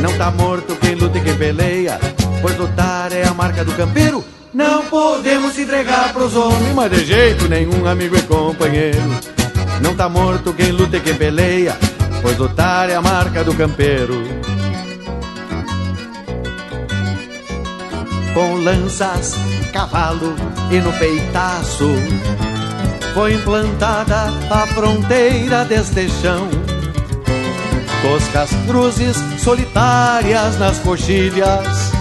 Speaker 20: Não tá morto quem luta e quem peleia, pois lutar é a marca do campeiro. Não podemos entregar pros homens, mas de jeito nenhum, amigo e companheiro. Não tá morto quem luta e quem peleia, pois lutar é a marca do campeiro. Com lanças, cavalo e no peitaço foi implantada a fronteira deste chão. Toscas cruzes solitárias nas coxilhas,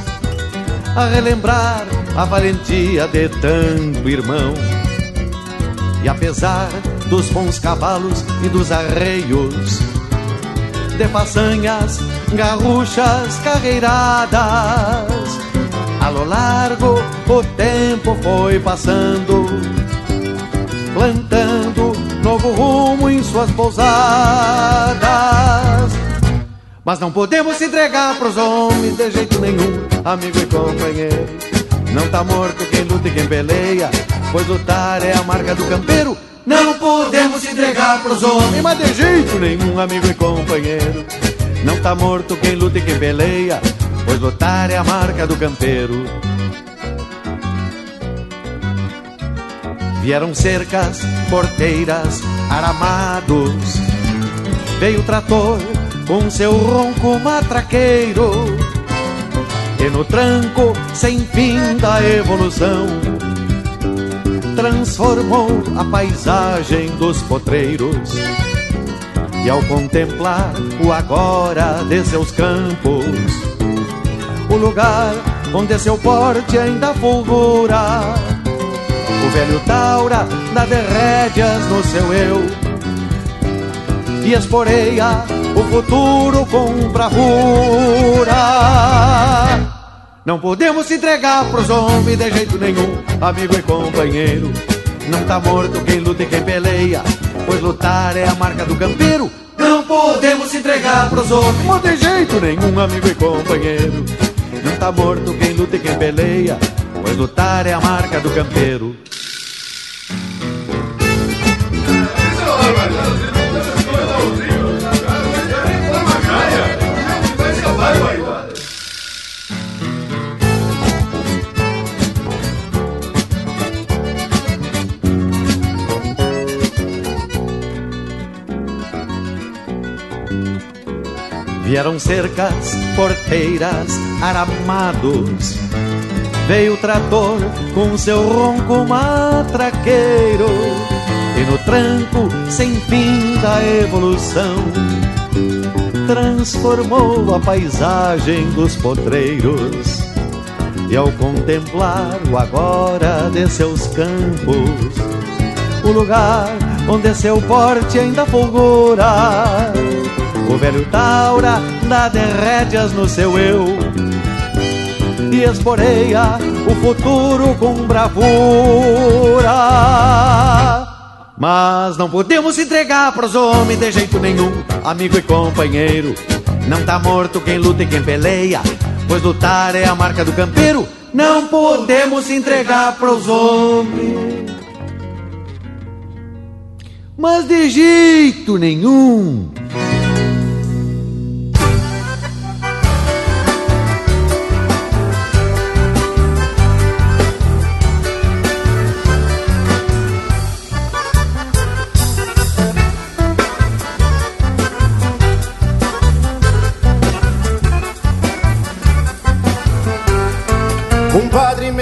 Speaker 20: a relembrar a valentia de tanto irmão. E apesar dos bons cavalos e dos arreios, de façanhas, garruchas, carreiradas, a lo largo o tempo foi passando plantando novo rumo em suas pousadas. Mas não podemos se entregar pros homens de jeito nenhum, amigo e companheiro. Não tá morto quem luta e quem peleia, pois lutar é a marca do campeiro. Não podemos se entregar pros homens, mas de jeito nenhum, amigo e companheiro. Não tá morto quem luta e quem peleia, pois lutar é a marca do campeiro. Vieram cercas, porteiras, aramados. Veio o trator com seu ronco matraqueiro. E no tranco sem fim da evolução, transformou a paisagem dos potreiros. E ao contemplar o agora de seus campos, o lugar onde seu porte ainda fulgura. O velho Taura dá de rédeas no seu eu E esporeia o futuro com bravura. Não podemos se entregar pros homens de jeito nenhum Amigo e companheiro. Não tá morto quem luta e quem peleia Pois lutar é a marca do campeiro. Não podemos se entregar pros homens Mas de jeito nenhum, amigo e companheiro Não tá morto quem luta e quem peleia. Pois lutar é a marca do campeiro. Vieram cercas, porteiras, aramados. Veio o trator com seu ronco matraqueiro. E no tranco sem fim da evolução, transformou a paisagem dos potreiros. E ao contemplar o agora de seus campos, o lugar onde seu porte ainda fulgura o velho Taura dá de rédeas no seu eu E esporeia o futuro com bravura. Mas não podemos entregar pros homens de jeito nenhum. Amigo e companheiro Não tá morto quem luta e quem peleia Pois lutar é a marca do campeiro. Não podemos entregar pros homens. Mas de jeito nenhum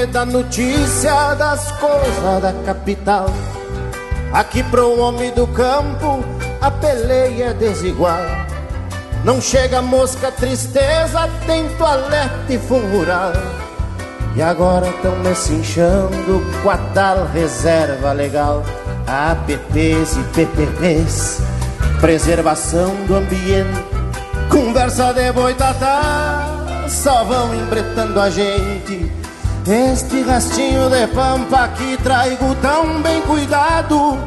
Speaker 21: me dá notícia das coisas da capital. Aqui pro homem do campo a peleia é desigual. Não chega mosca, tristeza, tem toalete funeral. E agora tão me cinchando com a tal reserva legal. APPs e PPPs, preservação do ambiente, conversa de boitatá, só vão embretando a gente
Speaker 22: Este rastinho de pampa que traigo tão bem cuidado.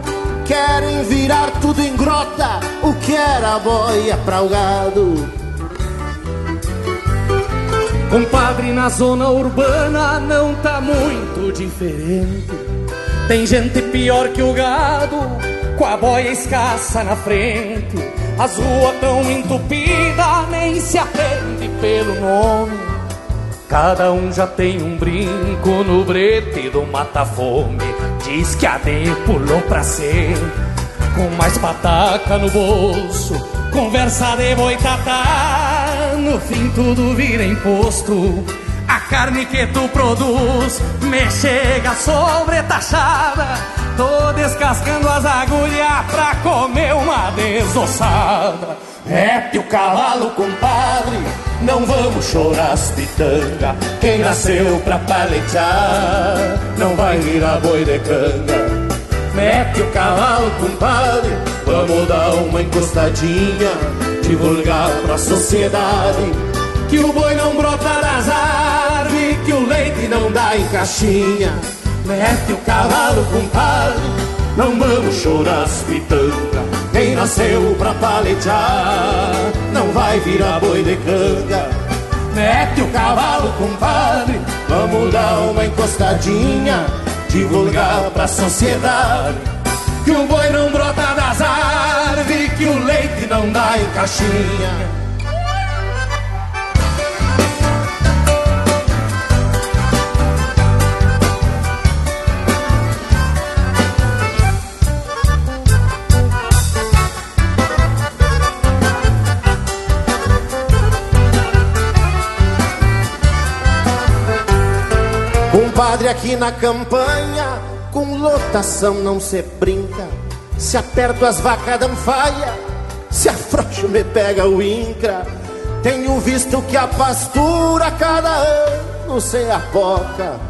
Speaker 22: Querem virar tudo em grota O que era boia pra o gado
Speaker 15: Compadre, na zona urbana não tá muito diferente. Tem gente pior que o gado Com a boia escassa na frente. As ruas tão entupidas Nem se atende pelo nome Cada um já tem um brinco no brete do mata-fome. Diz que a D pulou pra ser, com mais pataca no bolso. Conversa de boitatá, no fim tudo vira imposto. A carne que tu produz me chega sobretaxada. Tô descascando as agulhas pra comer uma desossada. Mete o cavalo, compadre, não vamos chorar as pitanga. Quem nasceu pra paletear não vai virar boi de canga. Mete o cavalo, compadre, vamos dar uma encostadinha, divulgar pra sociedade que o boi não brota das árvores, que o leite não dá em caixinha. Mete o cavalo, compadre, não vamos chorar as pitanga. Quem nasceu pra paletear não vai virar boi de canga. Mete o cavalo, compadre, vamos dar uma encostadinha, divulgar pra sociedade que o boi não brota das árvores, que o leite não dá em caixinha. Compadre, aqui na campanha, com lotação não se brinca. Se aperto as vacas dão faia, se afrouxo me pega o incra. Tenho visto que a pastura cada ano se apoca.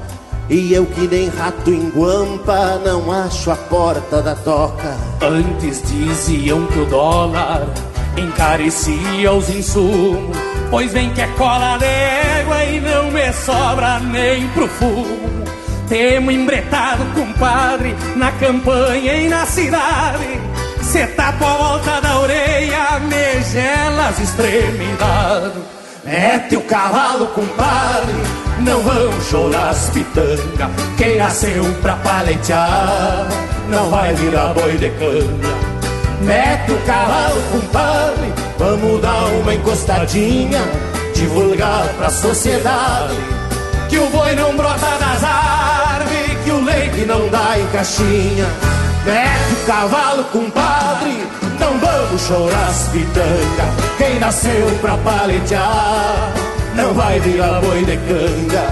Speaker 15: E eu que nem rato em guampa não acho a porta da toca. Antes diziam que o dólar encarecia os insumos. Pois vem que é cola d'égua sobra nem pro fumo. Temo embretado, compadre, na campanha e na cidade. Cê tapa a volta da orelha, me gela as extremidades. Mete o cavalo, compadre, não vão chorar as pitanga. Quem nasceu pra paletear, não vai virar boi de cana. Mete o cavalo, compadre, vamos dar uma encostadinha, divulgar pra sociedade que o boi não brota das árvores, que o leite não dá em caixinha. Mete o cavalo, compadre, não vamos chorar as pitanga. Quem nasceu pra paletear não vai virar boi de canga.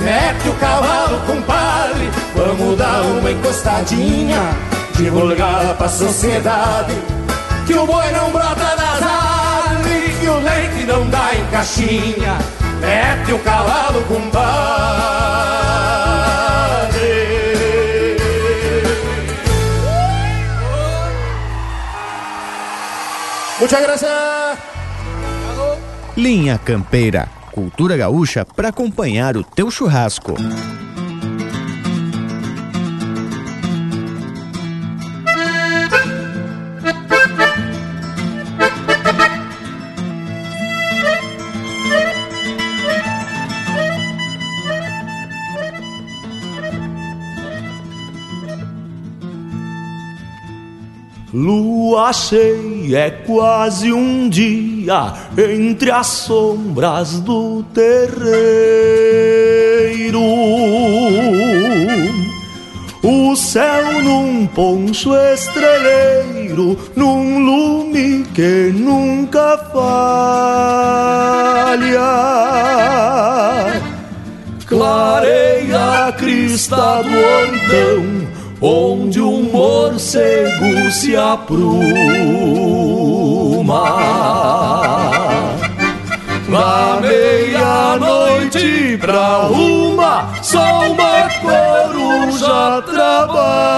Speaker 15: Mete o cavalo, compadre, vamos dar uma encostadinha divulgar pra sociedade que o boi não brota das árvores, leite não dá em caixinha, mete o cavalo com
Speaker 2: Muchas gracias. Linha Campeira, cultura gaúcha para acompanhar o teu churrasco.
Speaker 5: Lua cheia é quase um dia entre as sombras do terreiro. O céu num poncho estreleiro, num lume que nunca falha. Clareia a crista do antão onde um morcego se apruma. Da meia-noite pra uma, só uma coruja trabalha.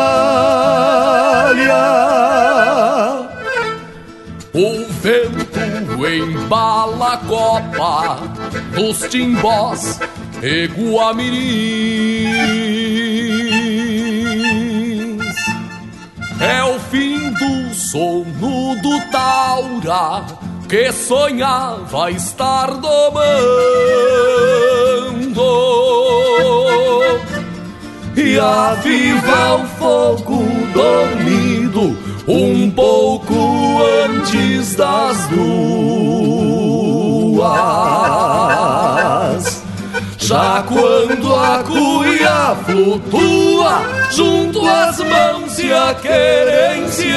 Speaker 23: O vento embala a copa dos timbós
Speaker 5: e Guamirins. É o fim do sono do Taura que sonhava estar domando. E aviva o fogo dormido um pouco antes das duas. Já quando a cuia flutua junto às mãos e a querenciando,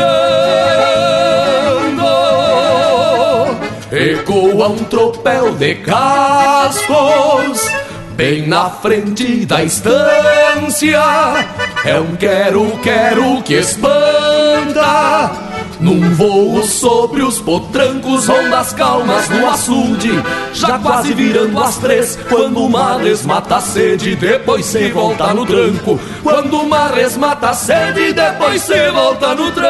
Speaker 5: ecoa um tropel de cascos bem na frente da estância. É um quero-quero que espanta num voo sobre os potrancos, ondas calmas no açude, já quase virando as três. Quando o mar mata a sede, depois cê volta no tranco. Quando o mar mata a sede, depois cê volta no tranco.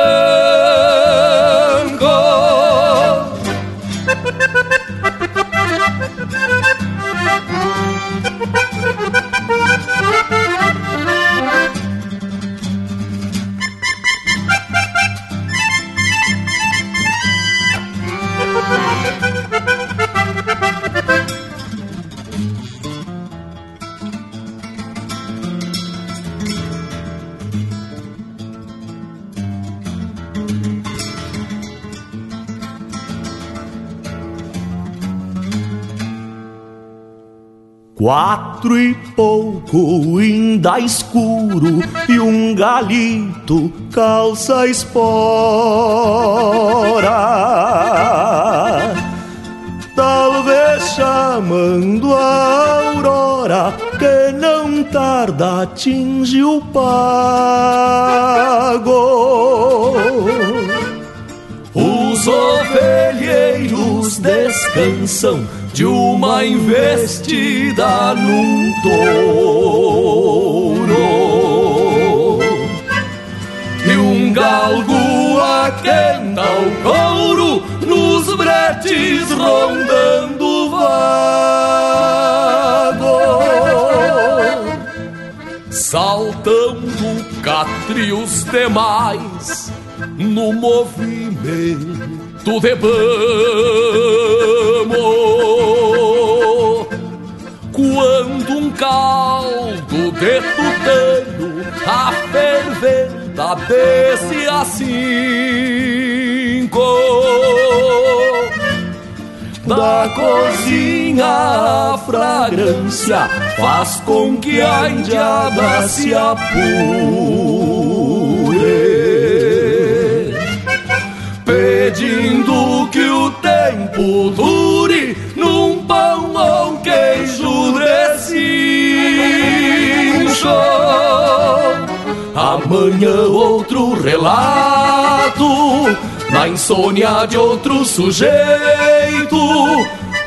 Speaker 19: Quatro e pouco, ainda escuro, e um galito calça espora. Talvez chamando a aurora, que não tarda atinge o pago.
Speaker 5: Os ovelheiros descansam de uma investida num touro e um galgo aquenta o couro nos bretes rondando vago saltando catrios demais no movimento de bamo. Caldo de tutano a ferventa desce assim da cozinha a fragrância faz com que a indiada se apure, pedindo que o tempo dure Amanhã outro relato na insônia de outro sujeito.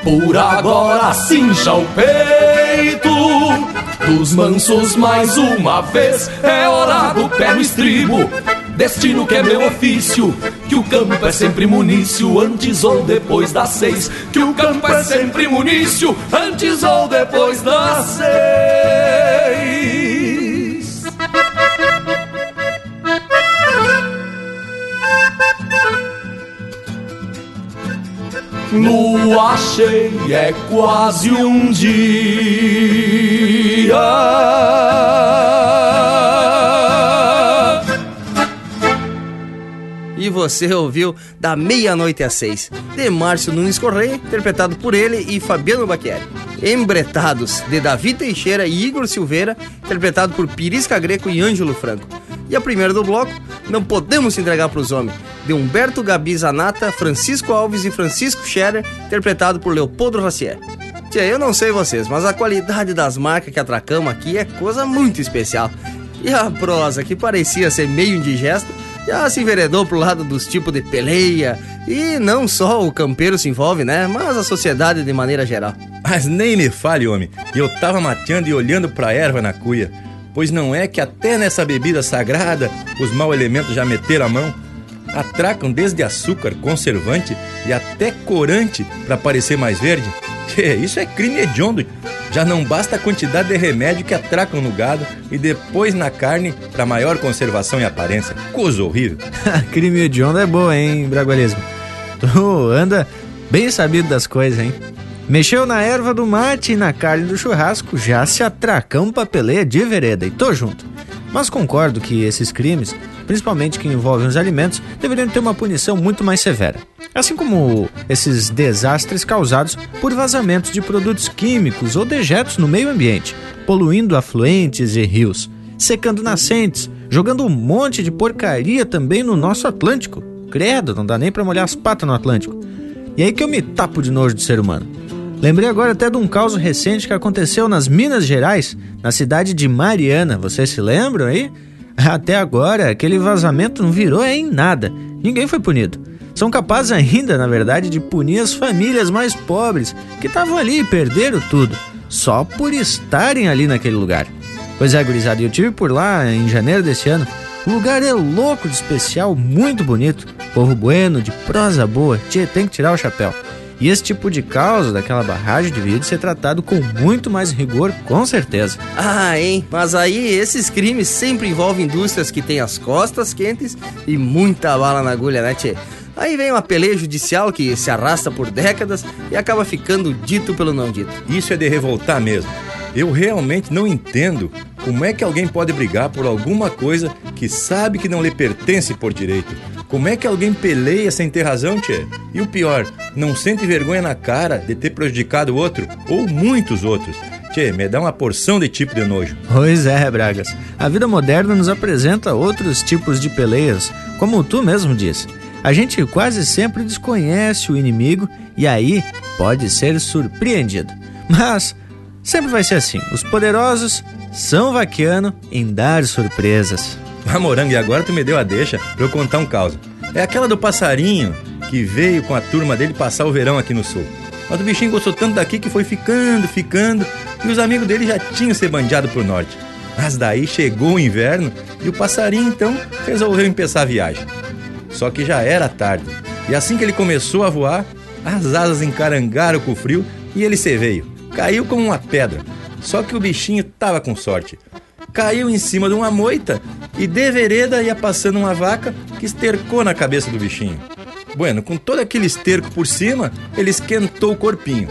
Speaker 5: Por agora cincha o peito dos mansos mais uma vez. É hora do pé no estribo, destino que é meu ofício. Que o campo é sempre munício, antes ou depois das seis. Que o campo é sempre munício, antes ou depois das seis. Lua cheia é quase um dia.
Speaker 4: E você ouviu Da Meia-Noite às Seis, de Márcio Nunes Correia, interpretado por ele e Fabiano Baquieri. Embretados, de Davi Teixeira e Igor Silveira, interpretado por Pirisca Greco e Ângelo Franco. E a primeira do bloco, Não Podemos Se Entregar para os Homens, de Humberto Gabi Zanata, Francisco Alves e Francisco Scherer, interpretado por Leopoldo Racier. Tia, eu não sei vocês, mas a qualidade das marcas que atracamos aqui é coisa muito especial. E a prosa, que parecia ser meio indigesta, já se enveredou pro lado dos tipos de peleia. E não só o campeiro se envolve, né? Mas a sociedade de maneira geral.
Speaker 1: Mas nem me fale, homem, eu tava mateando e olhando pra erva na cuia. Pois não é que até nessa bebida sagrada os mau elementos já meteram a mão? Atracam desde açúcar, conservante e até corante para parecer mais verde? [LAUGHS] Que isso é crime hediondo. Já não basta a quantidade de remédio que atracam no gado e depois na carne para maior conservação e aparência. Coisa horrível. [LAUGHS]
Speaker 2: Crime hediondo é boa, hein, Bragualismo? Tu anda bem sabido das coisas, hein? Mexeu na erva do mate e na carne do churrasco, já se atracão pra peleia de vereda e tô junto. Mas concordo que esses crimes, principalmente que envolvem os alimentos, deveriam ter uma punição muito mais severa. Assim como esses desastres causados por vazamentos de produtos químicos ou dejetos no meio ambiente, poluindo afluentes e rios, secando nascentes, jogando um monte de porcaria também no nosso Atlântico. Credo, não dá nem pra molhar as patas no Atlântico. E aí que eu me tapo de nojo de ser humano. Lembrei agora até de um caso recente que aconteceu nas Minas Gerais, na cidade de Mariana. Vocês se lembram aí? Até agora, aquele vazamento não virou em nada. Ninguém foi punido. São capazes ainda, na verdade, de punir as famílias mais pobres que estavam ali e perderam tudo, só por estarem ali naquele lugar. Pois é, gurizada, eu tive por lá em janeiro desse ano. O lugar é louco de especial, muito bonito. Povo bueno, de prosa boa. Tchê, tem que tirar o chapéu. E esse tipo de causa daquela barragem deveria ser tratado com muito mais rigor, com certeza.
Speaker 4: Ah, hein? Mas aí esses crimes sempre envolvem indústrias que têm as costas quentes e muita bala na agulha, né, tchê? Aí vem uma peleia judicial que se arrasta por décadas e acaba ficando dito pelo não dito.
Speaker 1: Isso é de revoltar mesmo. Eu realmente não entendo como é que alguém pode brigar por alguma coisa que sabe que não lhe pertence por direito. Como é que alguém peleia sem ter razão, tchê? E o pior, não sente vergonha na cara de ter prejudicado outro, ou muitos outros. Tchê, me dá uma porção de tipo de nojo.
Speaker 2: Pois é, Bragas. A vida moderna nos apresenta outros tipos de peleias, como tu mesmo disse. A gente quase sempre desconhece o inimigo e aí pode ser surpreendido. Mas sempre vai ser assim. Os poderosos são vaqueano em dar surpresas.
Speaker 1: Ah, Morango, e agora tu me deu a deixa pra eu contar um caos. É aquela do passarinho que veio com a turma dele passar o verão aqui no sul. Mas o bichinho gostou tanto daqui que foi ficando, ficando, e os amigos dele já tinham se bandeado pro norte. Mas daí chegou o inverno e o passarinho então resolveu empezar a viagem. Só que já era tarde, e assim que ele começou a voar, as asas encarangaram com o frio e ele se veio. Caiu como uma pedra. Só que o bichinho tava com sorte caiu em cima de uma moita e de vereda ia passando uma vaca que estercou na cabeça do bichinho. Bueno, com todo aquele esterco por cima, ele esquentou o corpinho.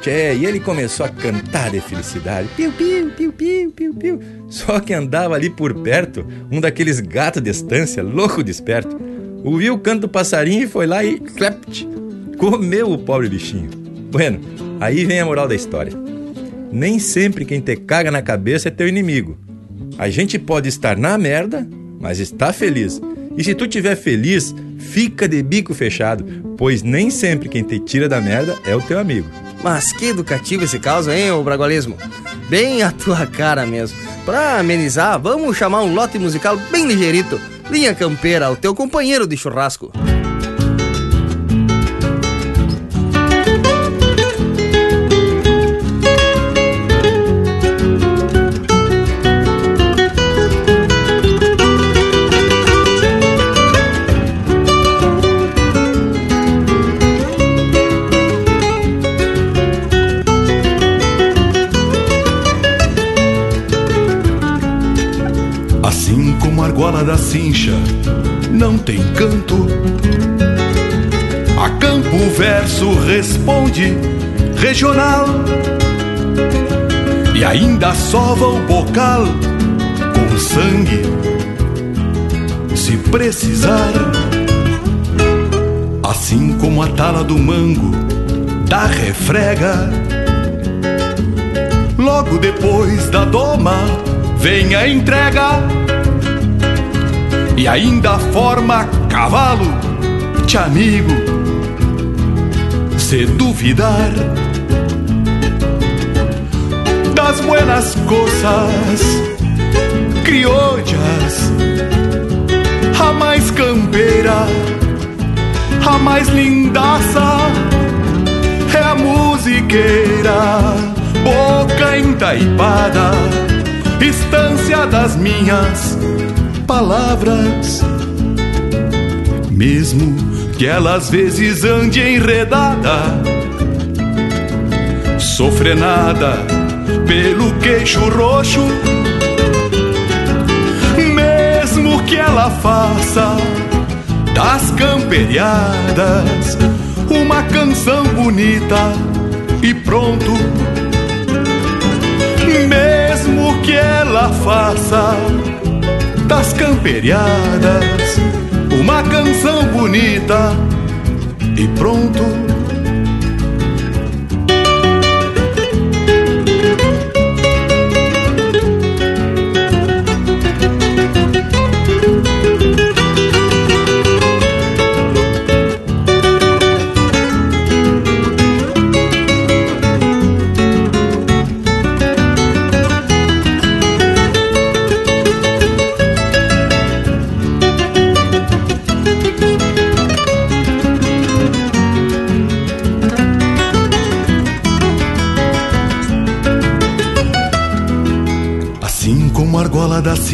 Speaker 1: Tchê, e ele começou a cantar de felicidade. Piu, piu, piu, piu, piu, piu. Só que andava ali por perto um daqueles gatos de estância, louco desperto. Ouviu o canto do passarinho e foi lá e, klept, comeu o pobre bichinho. Bueno, aí vem a moral da história. Nem sempre quem te caga na cabeça é teu inimigo. A gente pode estar na merda, mas está feliz. E se tu estiver feliz, fica de bico fechado, pois nem sempre quem te tira da merda é o teu amigo.
Speaker 4: Mas que educativo esse caso, hein, o bragualismo? Bem a tua [LAUGHS] cara mesmo. Pra amenizar, vamos chamar um lote musical bem ligeirito. Linha Campeira, o teu companheiro de churrasco.
Speaker 7: Da cincha não tem canto. A campo verso responde regional e ainda sova o bocal com sangue, se precisar. Assim como a tala do mango da refrega, logo depois da doma vem a entrega e ainda forma cavalo de amigo. Se duvidar das buenas coisas criollas, a mais campeira, a mais lindaça é a musiqueira, boca entaipada, estância das minhas palavras, mesmo que ela às vezes ande enredada, sofrenada pelo queixo roxo. Mesmo que ela faça das camperiadas uma canção bonita e pronto. Mesmo que ela faça das camperiadas uma canção bonita e pronto.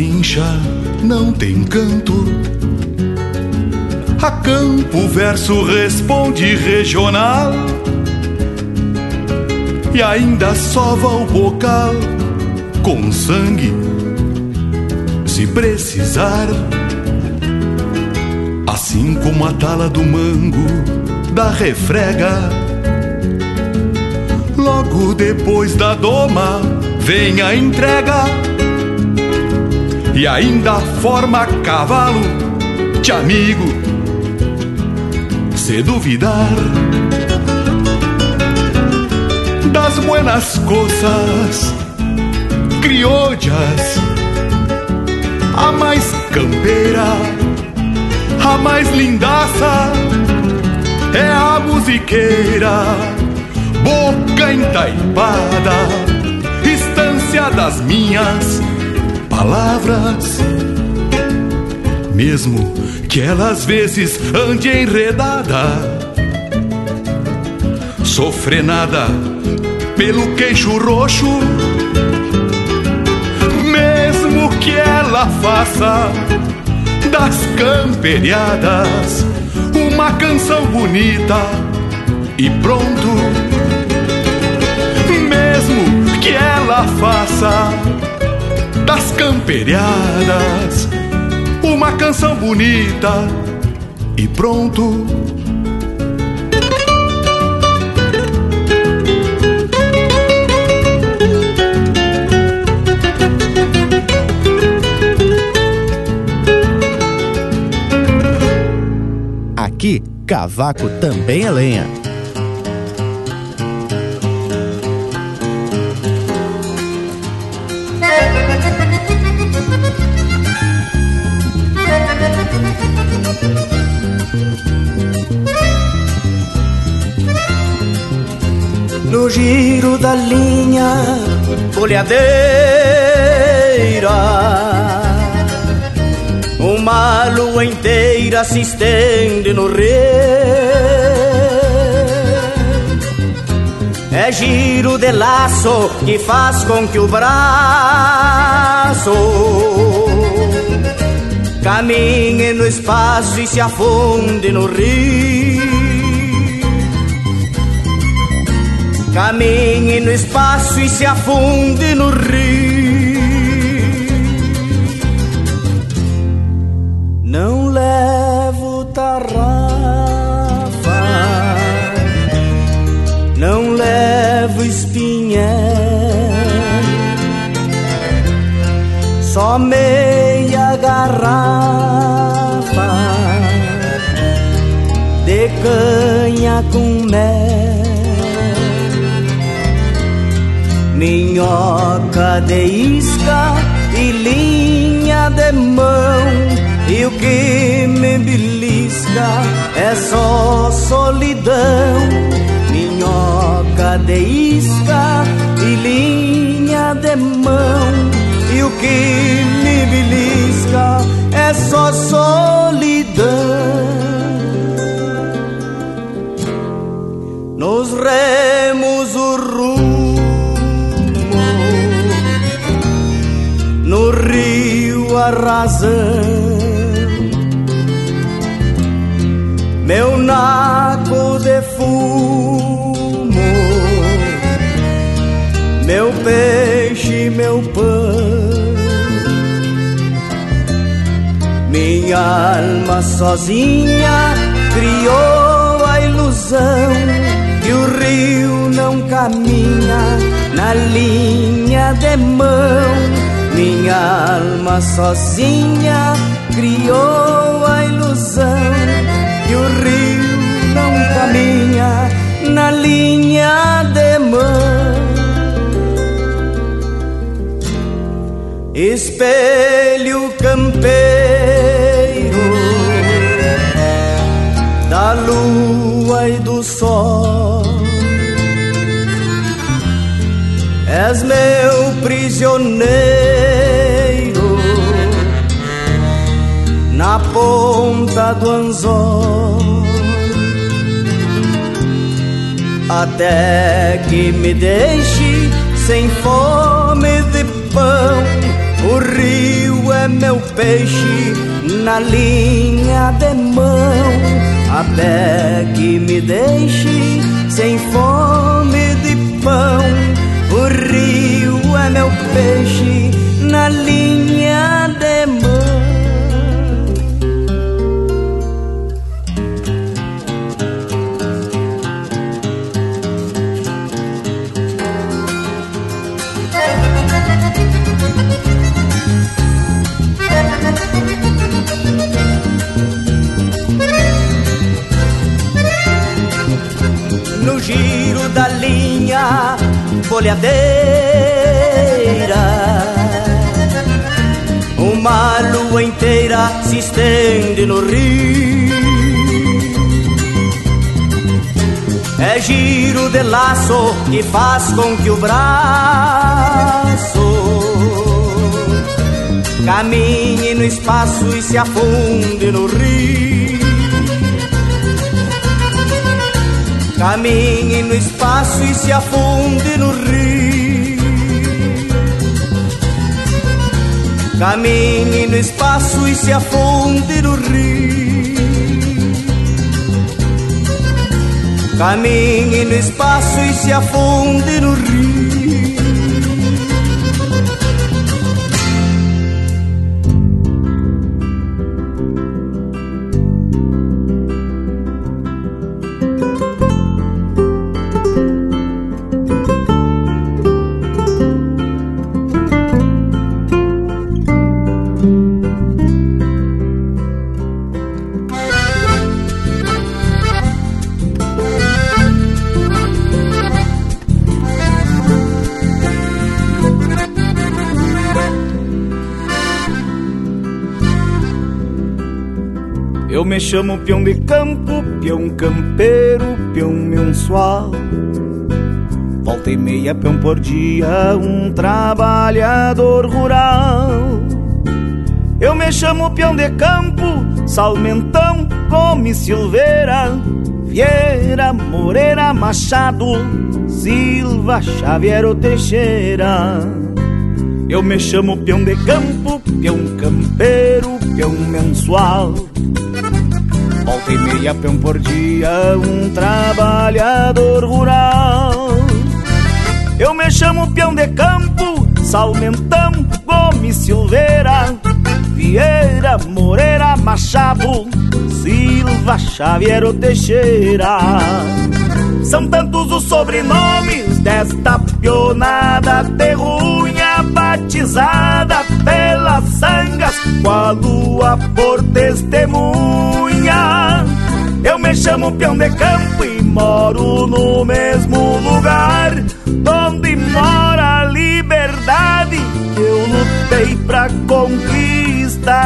Speaker 7: Da cincha não tem canto. A campo verso responde regional e ainda sova o bocal com sangue, se precisar. Assim como a tala do mango da refrega. Logo depois da doma vem a entrega e ainda forma cavalo de amigo. Se duvidar das buenas coisas criollas, a mais campeira, a mais lindaça é a musiqueira, boca entaipada, estância das minhas palavras, mesmo que ela às vezes ande enredada, sofrenada pelo queixo roxo, mesmo que ela faça das camperiadas uma canção bonita e pronto, mesmo que ela faça das camperiadas, uma canção bonita e pronto.
Speaker 2: Aqui, cavaco também é lenha.
Speaker 21: No giro da linha folhadeira. Uma lua inteira se estende no rio. É giro de laço que faz com que o braço caminhe no espaço e se afunde no rio. Caminhe no espaço e se afunde no rio. Não levo tarrafa, não levo espinhel, só meia garrafa de canha com mel. Minhoca de isca e linha de mão. E o que me belisca é só solidão. Minhoca de isca e linha de mão. E o que me belisca é só solidão. Nos remos a razão. Meu naco de fumo, meu peito meu pão. Minha alma sozinha criou a ilusão que o rio não caminha na linha de mão. Minha alma sozinha criou a ilusão que o rio não caminha na linha de mão. Espelho campeiro da lua e do sol. És meu prisioneiro na ponta do anzol. Até que me deixe sem fome de pão. O rio é meu peixe na linha de mão. Até que me deixe sem fome de pão. O rio é meu peixe na linha de folhadeira. Uma lua inteira se estende no rio. É giro de laço que faz com que o braço caminhe no espaço e se afunde no rio. Caminhe no espaço e se afunde no rio. Caminhe no espaço e se afunde no rio. Caminhe no espaço e se afunde no rio.
Speaker 24: Me chamo peão de campo, peão campeiro, peão mensual. Volta e meia, peão por dia, um trabalhador rural. Eu me chamo peão de campo, Salmentão, Gomes Silveira, Vieira, Moreira, Machado, Silva, Xavier ou Teixeira. Eu me chamo peão de campo, peão campeiro, peão mensual. Volta e meia, peão por dia, um trabalhador rural. Eu me chamo peão de campo, Salmentão, Gomes Silveira, Vieira, Moreira, Machado, Silva, Xavier Teixeira. São tantos os sobrenomes desta pionada terrunha batizada pelas sangas, com a lua por testemunha. Eu me chamo peão de campo e moro no mesmo lugar onde mora a liberdade que eu lutei pra conquistar.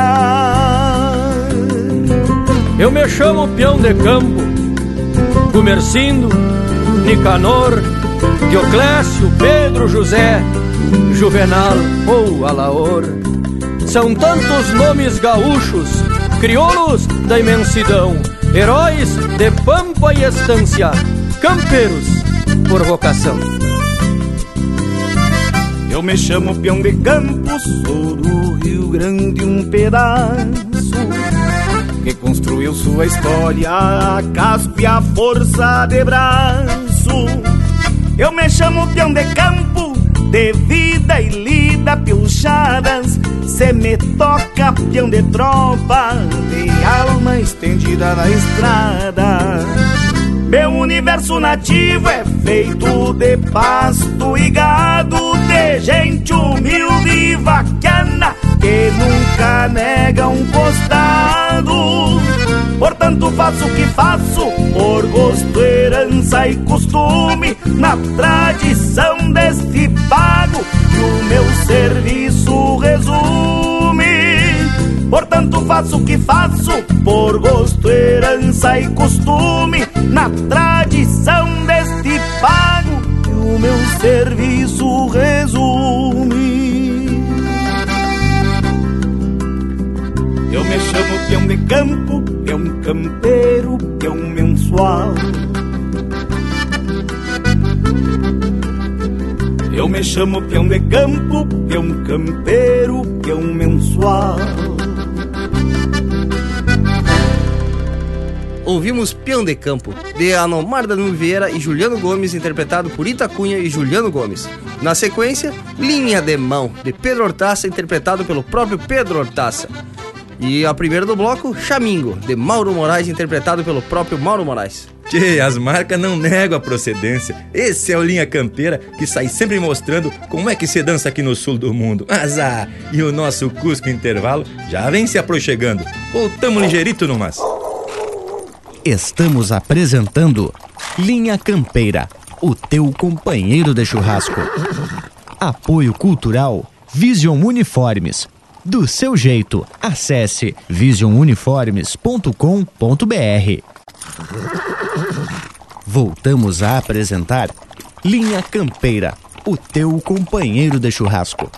Speaker 25: Eu me chamo peão de campo, Gumercindo, Nicanor, Dioclésio, Pedro, José, Juvenal ou Alaor. São tantos nomes gaúchos, crioulos da imensidão, heróis de pampa e estância, campeiros por vocação.
Speaker 24: Eu me chamo peão de campo, sou do Rio Grande um pedaço que construiu sua história a casco e a força de braço. Eu me chamo peão de campo, de vida e lida piochadas, se me toca peão de tropa, de alma estendida na estrada. Meu universo nativo é feito de pasto e gado, de gente humilde e vaquiana, que nunca nega um costado. Portanto, faço o que faço, por gosto, herança e costume, na tradição deste pago, que o meu serviço resume. Portanto, faço o que faço, por gosto, herança e costume, na tradição deste pago, que o meu serviço resume. Eu me chamo peão de campo, peão campeiro, peão mensual. Eu me chamo peão de campo, peão campeiro, peão mensual.
Speaker 4: Ouvimos Peão de Campo, de Anomar da Vieira e Juliano Gomes, interpretado por Itacunha e Juliano Gomes. Na sequência, Linha de Mão, de Pedro Hortaça, interpretado pelo próprio Pedro Hortaça. E a primeira do bloco, Chamingo, de Mauro Moraes, interpretado pelo próprio Mauro Moraes.
Speaker 1: Tchê, as marcas não negam a procedência. Esse é o Linha Campeira que sai sempre mostrando como é que se dança aqui no sul do mundo. Mas ah, e o nosso Cusco Intervalo já vem se aproxegando. Voltamos ligeirito no mas.
Speaker 2: Estamos apresentando Linha Campeira, o teu companheiro de churrasco. Apoio Cultural Vision Uniformes. Do seu jeito, acesse visionuniformes.com.br. Voltamos a apresentar Linha Campeira, o teu companheiro de churrasco.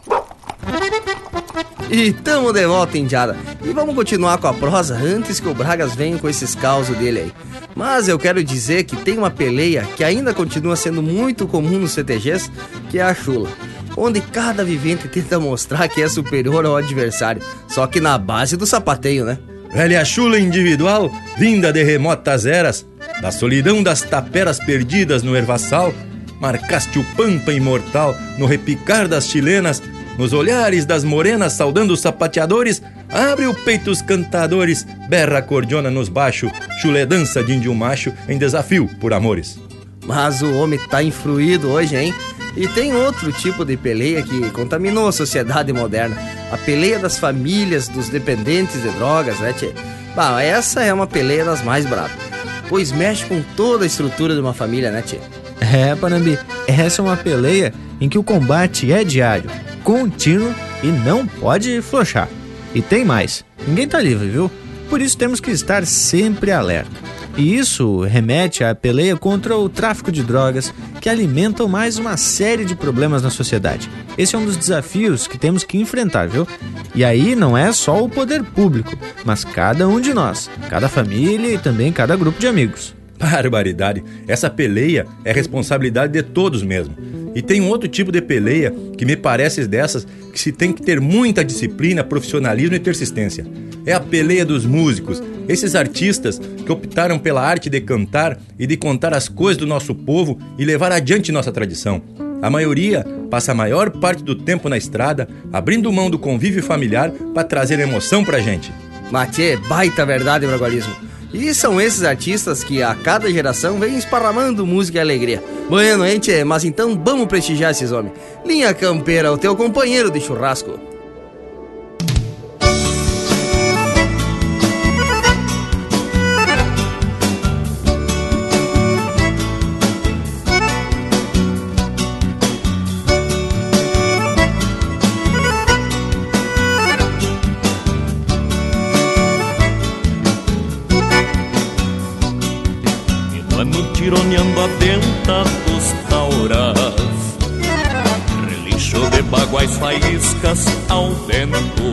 Speaker 4: E tamo de volta, Indiada. E vamos continuar com a prosa antes que o Bragas venha com esses causos dele aí. Mas eu quero dizer que tem uma peleia que ainda continua sendo muito comum nos CTGs, que é a chula. Onde cada vivente tenta mostrar que é superior ao adversário, só que na base do sapateio, né?
Speaker 1: Velha chula individual, vinda de remotas eras, da solidão das taperas perdidas no ervaçal, marcaste o pampa imortal no repicar das chilenas, nos olhares das morenas saudando os sapateadores, abre o peito os cantadores, berra a cordiona nos baixos, chulé dança de índio macho em desafio por amores.
Speaker 4: Mas o homem tá influído hoje, hein? E tem outro tipo de peleia que contaminou a sociedade moderna. A peleia das famílias, dos dependentes de drogas, né, tchê? Bah, essa é uma peleia das mais bravas. Pois mexe com toda a estrutura de uma família, né, tchê?
Speaker 26: É, Panambi, essa é uma peleia em que o combate é diário, contínuo e não pode flochar. E tem mais, ninguém tá livre, viu? Por isso temos que estar sempre alerta. E isso remete à peleia contra o tráfico de drogas, que alimentam mais uma série de problemas na sociedade. Esse é um dos desafios que temos que enfrentar, viu? E aí não é só o poder público, mas cada um de nós, cada família e também cada grupo de amigos.
Speaker 1: Barbaridade! Essa peleia é responsabilidade de todos mesmo. E tem um outro tipo de peleia que me parece dessas que se tem que ter muita disciplina, profissionalismo e persistência. É a peleia dos músicos, esses artistas que optaram pela arte de cantar e de contar as coisas do nosso povo e levar adiante nossa tradição. A maioria passa a maior parte do tempo na estrada, abrindo mão do convívio familiar para trazer emoção pra gente.
Speaker 4: Matê, baita verdade, Bragualismo. E são esses artistas que a cada geração vem esparramando música e alegria. Bueno, tchê? Mas então vamos prestigiar esses homens. Linha Campeira, o teu companheiro de churrasco.
Speaker 27: Ao vento.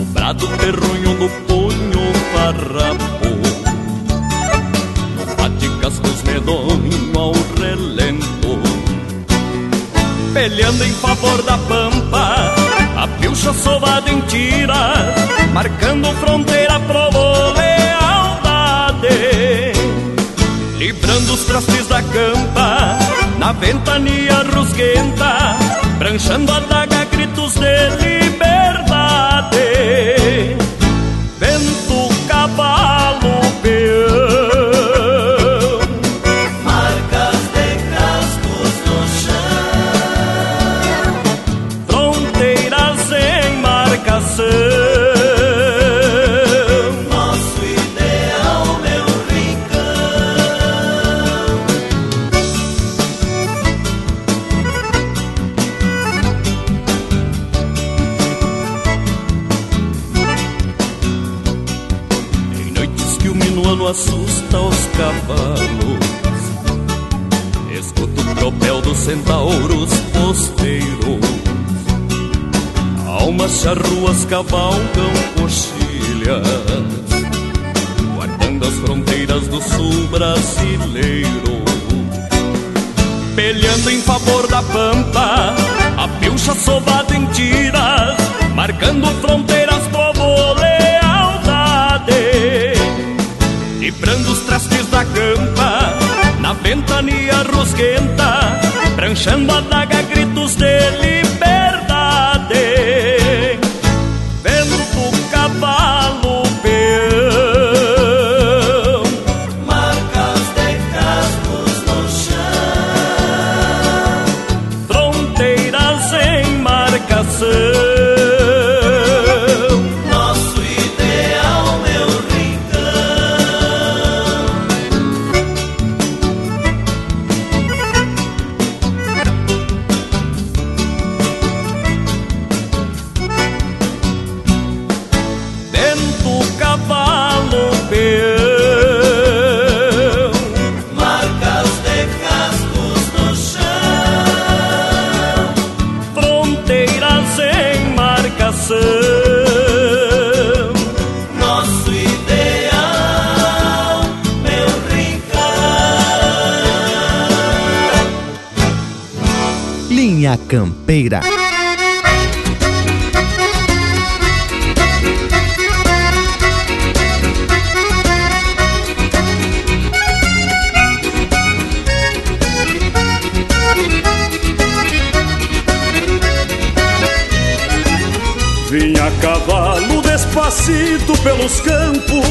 Speaker 27: O brado terrunho no punho farrapo. No paticas dos medonhos ao relento. Peleando em favor da pampa A pilcha sovada em tira Marcando fronteira pro lealdade Librando os trastes da campa
Speaker 5: na ventania rusguenta, pranchando a daga gritos de liberdade. Trastes da campa Na ventania rusguenta Pranchando a daga gritos de liberdade
Speaker 2: Campeira.
Speaker 19: Vinha a cavalo despacito pelos campos,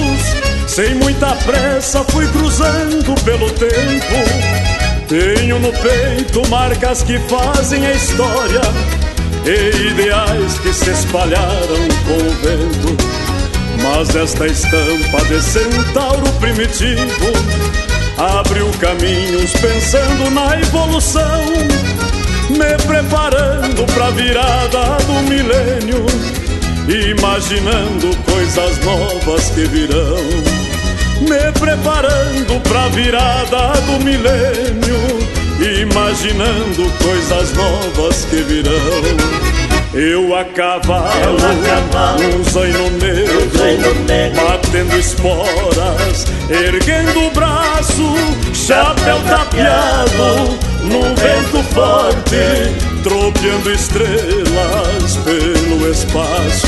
Speaker 19: sem muita pressa fui cruzando pelo tempo. Tenho no peito marcas que fazem a história e ideais que se espalharam com o vento. Mas esta estampa de centauro primitivo abriu caminhos pensando na evolução me preparando pra virada do milênio, imaginando coisas novas que virão. Me preparando pra virada do milênio, imaginando coisas novas que virão. Eu a cavalo, um zaino negro, batendo esporas, erguendo o braço, chapéu tapeado, num vento forte, tropeando estrelas pelo espaço.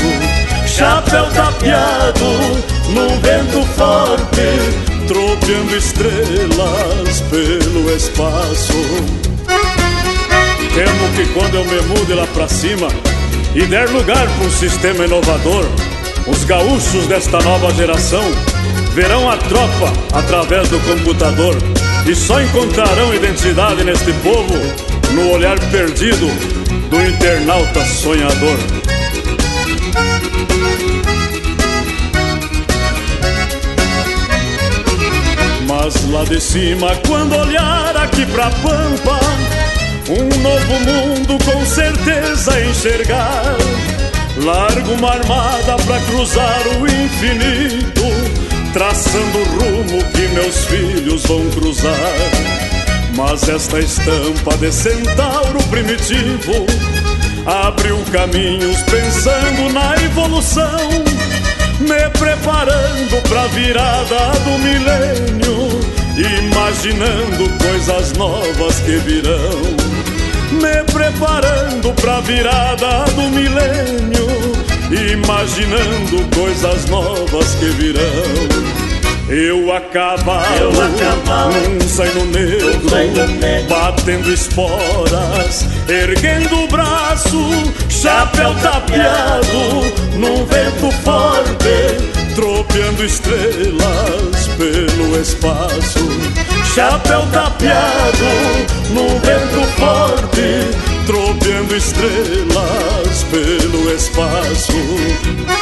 Speaker 19: Chapéu tapeado, num vento forte, tropeando estrelas pelo espaço. Temo que quando eu me mude lá pra cima e der lugar para um sistema inovador, os gaúchos desta nova geração verão a tropa através do computador e só encontrarão identidade neste povo no olhar perdido do internauta sonhador. Mas lá de cima, quando olhar aqui pra pampa, um novo mundo com certeza enxergar. Largo uma armada pra cruzar o infinito, traçando o rumo que meus filhos vão cruzar. Mas esta estampa de centauro primitivo abriu caminhos pensando na evolução, me preparando pra virada do milênio, imaginando coisas novas que virão. Me preparando pra virada do milênio, imaginando coisas novas que virão. Eu a cavalo, num zaino negro, batendo esporas, erguendo o braço, chapéu tapeado, num vento forte, tropeando estrelas pelo espaço. Chapéu tapeado, num vento forte, tropeando estrelas pelo espaço.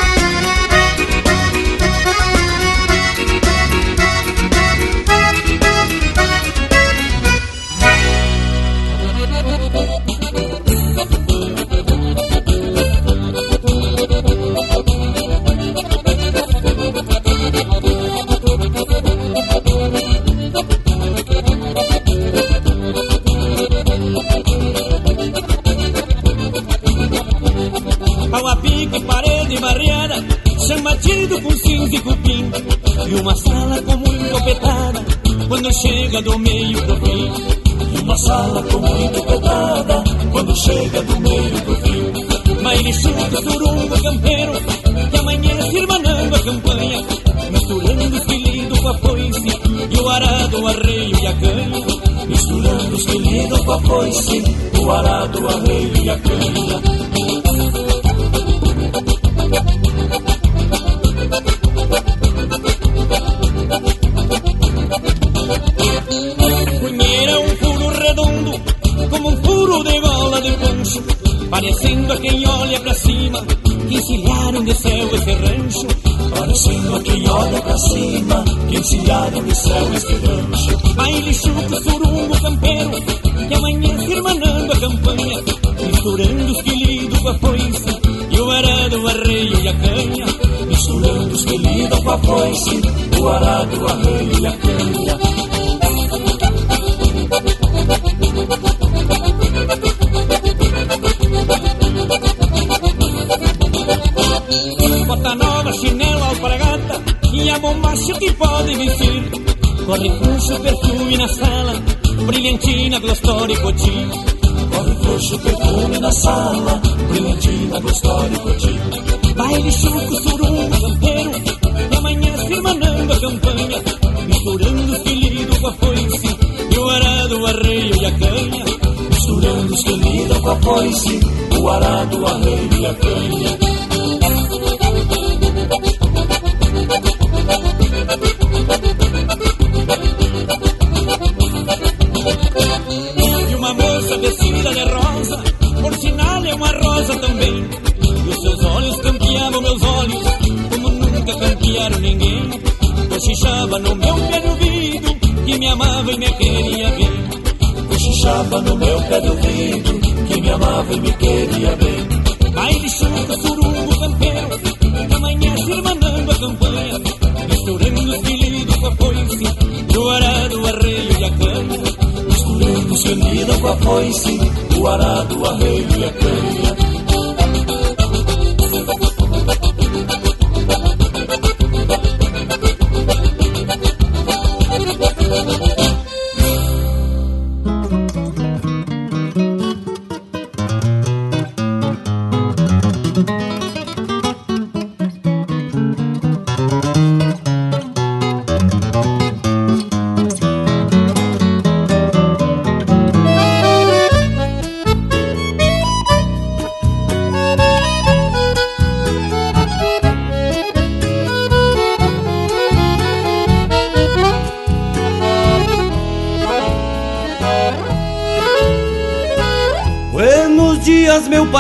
Speaker 15: Sala com muito petada, quando chega do meio fim. Baile chuto, surungo, campeiro, que amanhã irmanando a campanha. Misturando os quilidos com a foice, e o arado, o arreio e a canha. Misturando os quilidos com a foice, o arado, o arreio e a canha.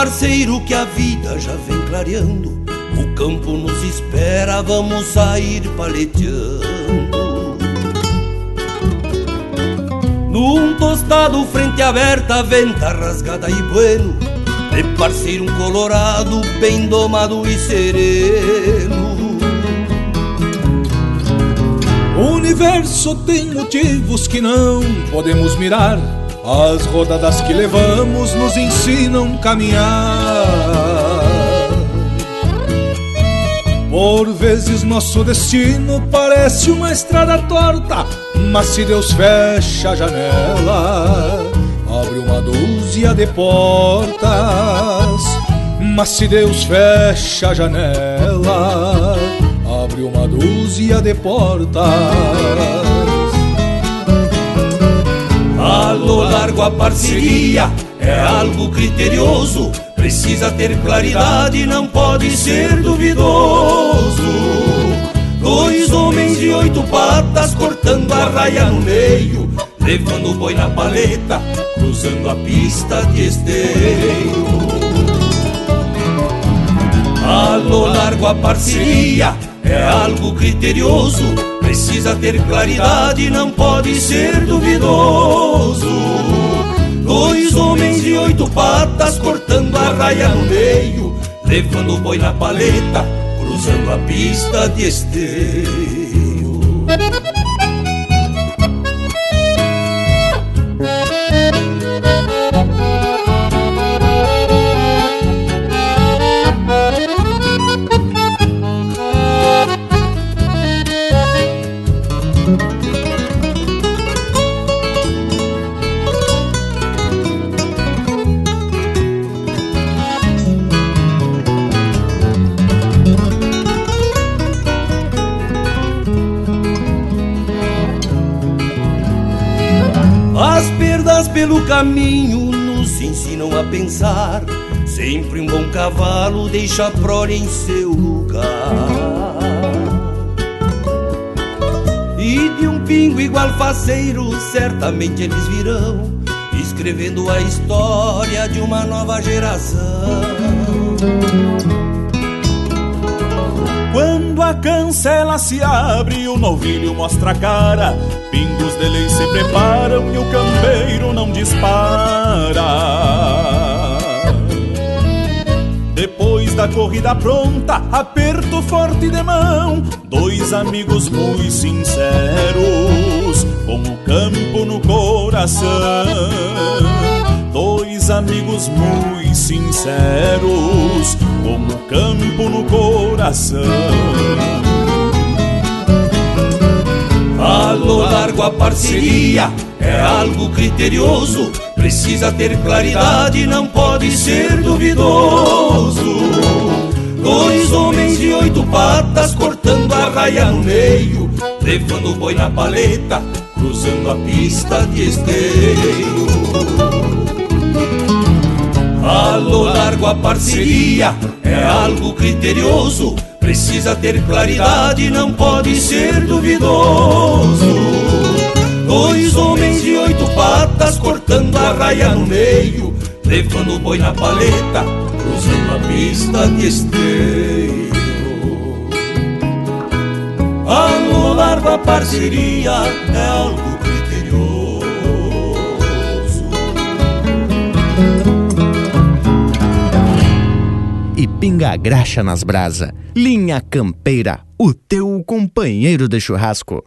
Speaker 28: Parceiro, que a vida já vem clareando. O campo nos espera, vamos sair paleteando. Num tostado, frente aberta, venta rasgada e bueno. De parceiro, um colorado, bem domado e sereno.
Speaker 29: O universo tem motivos que não podemos mirar. As rodadas que levamos nos ensinam caminhar. Por vezes nosso destino parece uma estrada torta, mas se Deus fecha a janela, abre uma dúzia de portas. Mas se Deus fecha a janela, abre
Speaker 30: uma dúzia de portas.
Speaker 31: A lo largo a parceria é algo criterioso, precisa ter claridade, não pode ser duvidoso. Dois homens de oito patas cortando a raia no meio, levando o boi na paleta, cruzando a pista de esteio. A lo largo a parceria é algo criterioso, precisa ter claridade, não pode ser duvidoso. Dois homens de oito patas cortando a raia no meio, levando o boi na paleta, cruzando a pista de esteio. Pelo caminho nos ensinam a pensar. Sempre um bom cavalo deixa a prole em seu lugar. E de um pingo igual faceiro, certamente eles virão, escrevendo a história de uma nova geração.
Speaker 29: Quando a cancela se abre, o novilho mostra a cara. Pingos de lei se preparam e o campeiro não dispara. Depois da corrida pronta, aperto forte de mão. Dois amigos muito sinceros, com o campo no coração. Dois amigos muito sinceros, com o campo no coração.
Speaker 31: Largo a parceria é algo criterioso, precisa ter claridade, não pode ser duvidoso. Dois homens de oito patas cortando a raia no meio, levando o boi na paleta, cruzando a pista de esteio. A lo largo a parceria é algo criterioso, precisa ter claridade, não pode ser duvidoso. Dois homens de oito patas cortando a raia no meio, levando o boi na paleta, cruzando a pista de esteio. A lo largo a parceria é algo criterioso.
Speaker 2: e pinga a graxa nas brasa. Linha Campeira, o teu companheiro de churrasco.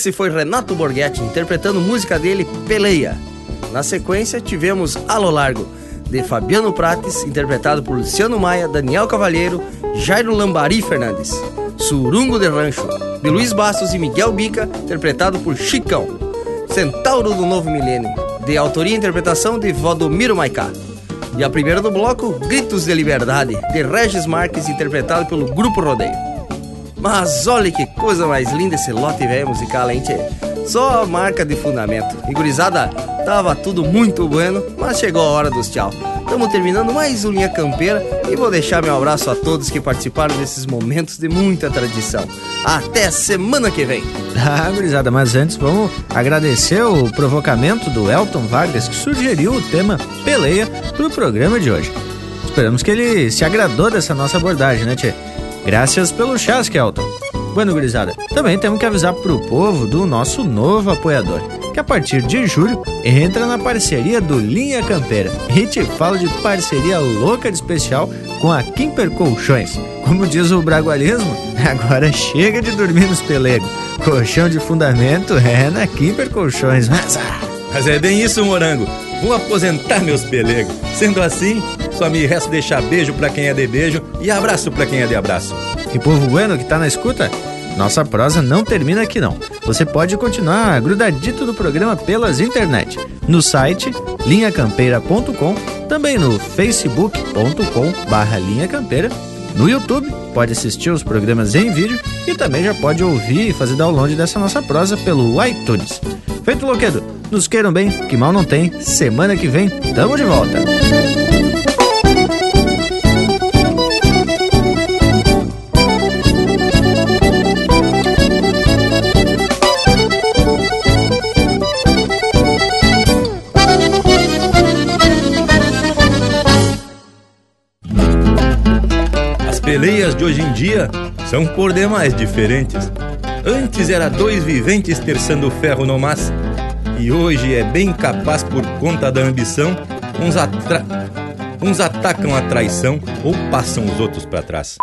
Speaker 4: Esse foi Renato Borghetti interpretando música dele Peleia. Na sequência tivemos Alo Largo, de Fabiano Prates, interpretado por Luciano Maia, Daniel Cavalheiro, Jairo Lambari Fernandes. Surungo de Rancho, de Luiz Bastos e Miguel Bica, interpretado por Chicão. Centauro do Novo Milênio, de autoria e interpretação de Valdomiro Maicá. E a primeira do bloco, Gritos de Liberdade, de Regis Marques, interpretado pelo Grupo Rodeio. Mas olha que coisa mais linda esse lote velho musical, hein, tchê? Só marca de fundamento. E gurizada, tava tudo muito bueno, mas chegou a hora dos tchau. Estamos terminando mais um Linha Campeira e vou deixar meu abraço a todos que participaram desses momentos de muita tradição. Até semana que vem! [LAUGHS]
Speaker 2: Ah, gurizada, mas antes vamos agradecer o provocamento do Elton Vargas que sugeriu o tema Peleia pro programa de hoje. Esperamos que ele se agradou dessa nossa abordagem, né, Tchê? Graças pelo chasque, Elton. Bueno, gurizada, também temos que avisar pro povo do nosso novo apoiador, que a partir de julho entra na parceria do Linha Campeira. E te falo de parceria louca de especial com a Kimper Colchões. Como diz o bragualismo, [LAUGHS] agora chega de dormir nos pelegos. Colchão de fundamento é na Kimper Colchões. Mas, ah,
Speaker 1: Mas é bem isso, morango. Vou aposentar meus pelegos. Sendo assim, só me resta deixar beijo pra quem é de beijo e abraço pra quem é de abraço.
Speaker 2: E povo bueno que tá na escuta, nossa prosa não termina aqui não. Você pode continuar grudadito do programa pelas internet, no site linhacampeira.com, também no facebook.com barra linhacampeira, no YouTube, pode assistir os programas em vídeo e também já pode ouvir e fazer download dessa nossa prosa pelo iTunes. Feito Loquedo, nos queiram bem, que mal não tem, semana que vem tamo de volta.
Speaker 1: As peleias de hoje em dia são por demais diferentes. Antes era dois viventes terçando ferro no mas, e hoje é bem capaz por conta da ambição, uns, atra... uns atacam a traição ou passam os outros para trás.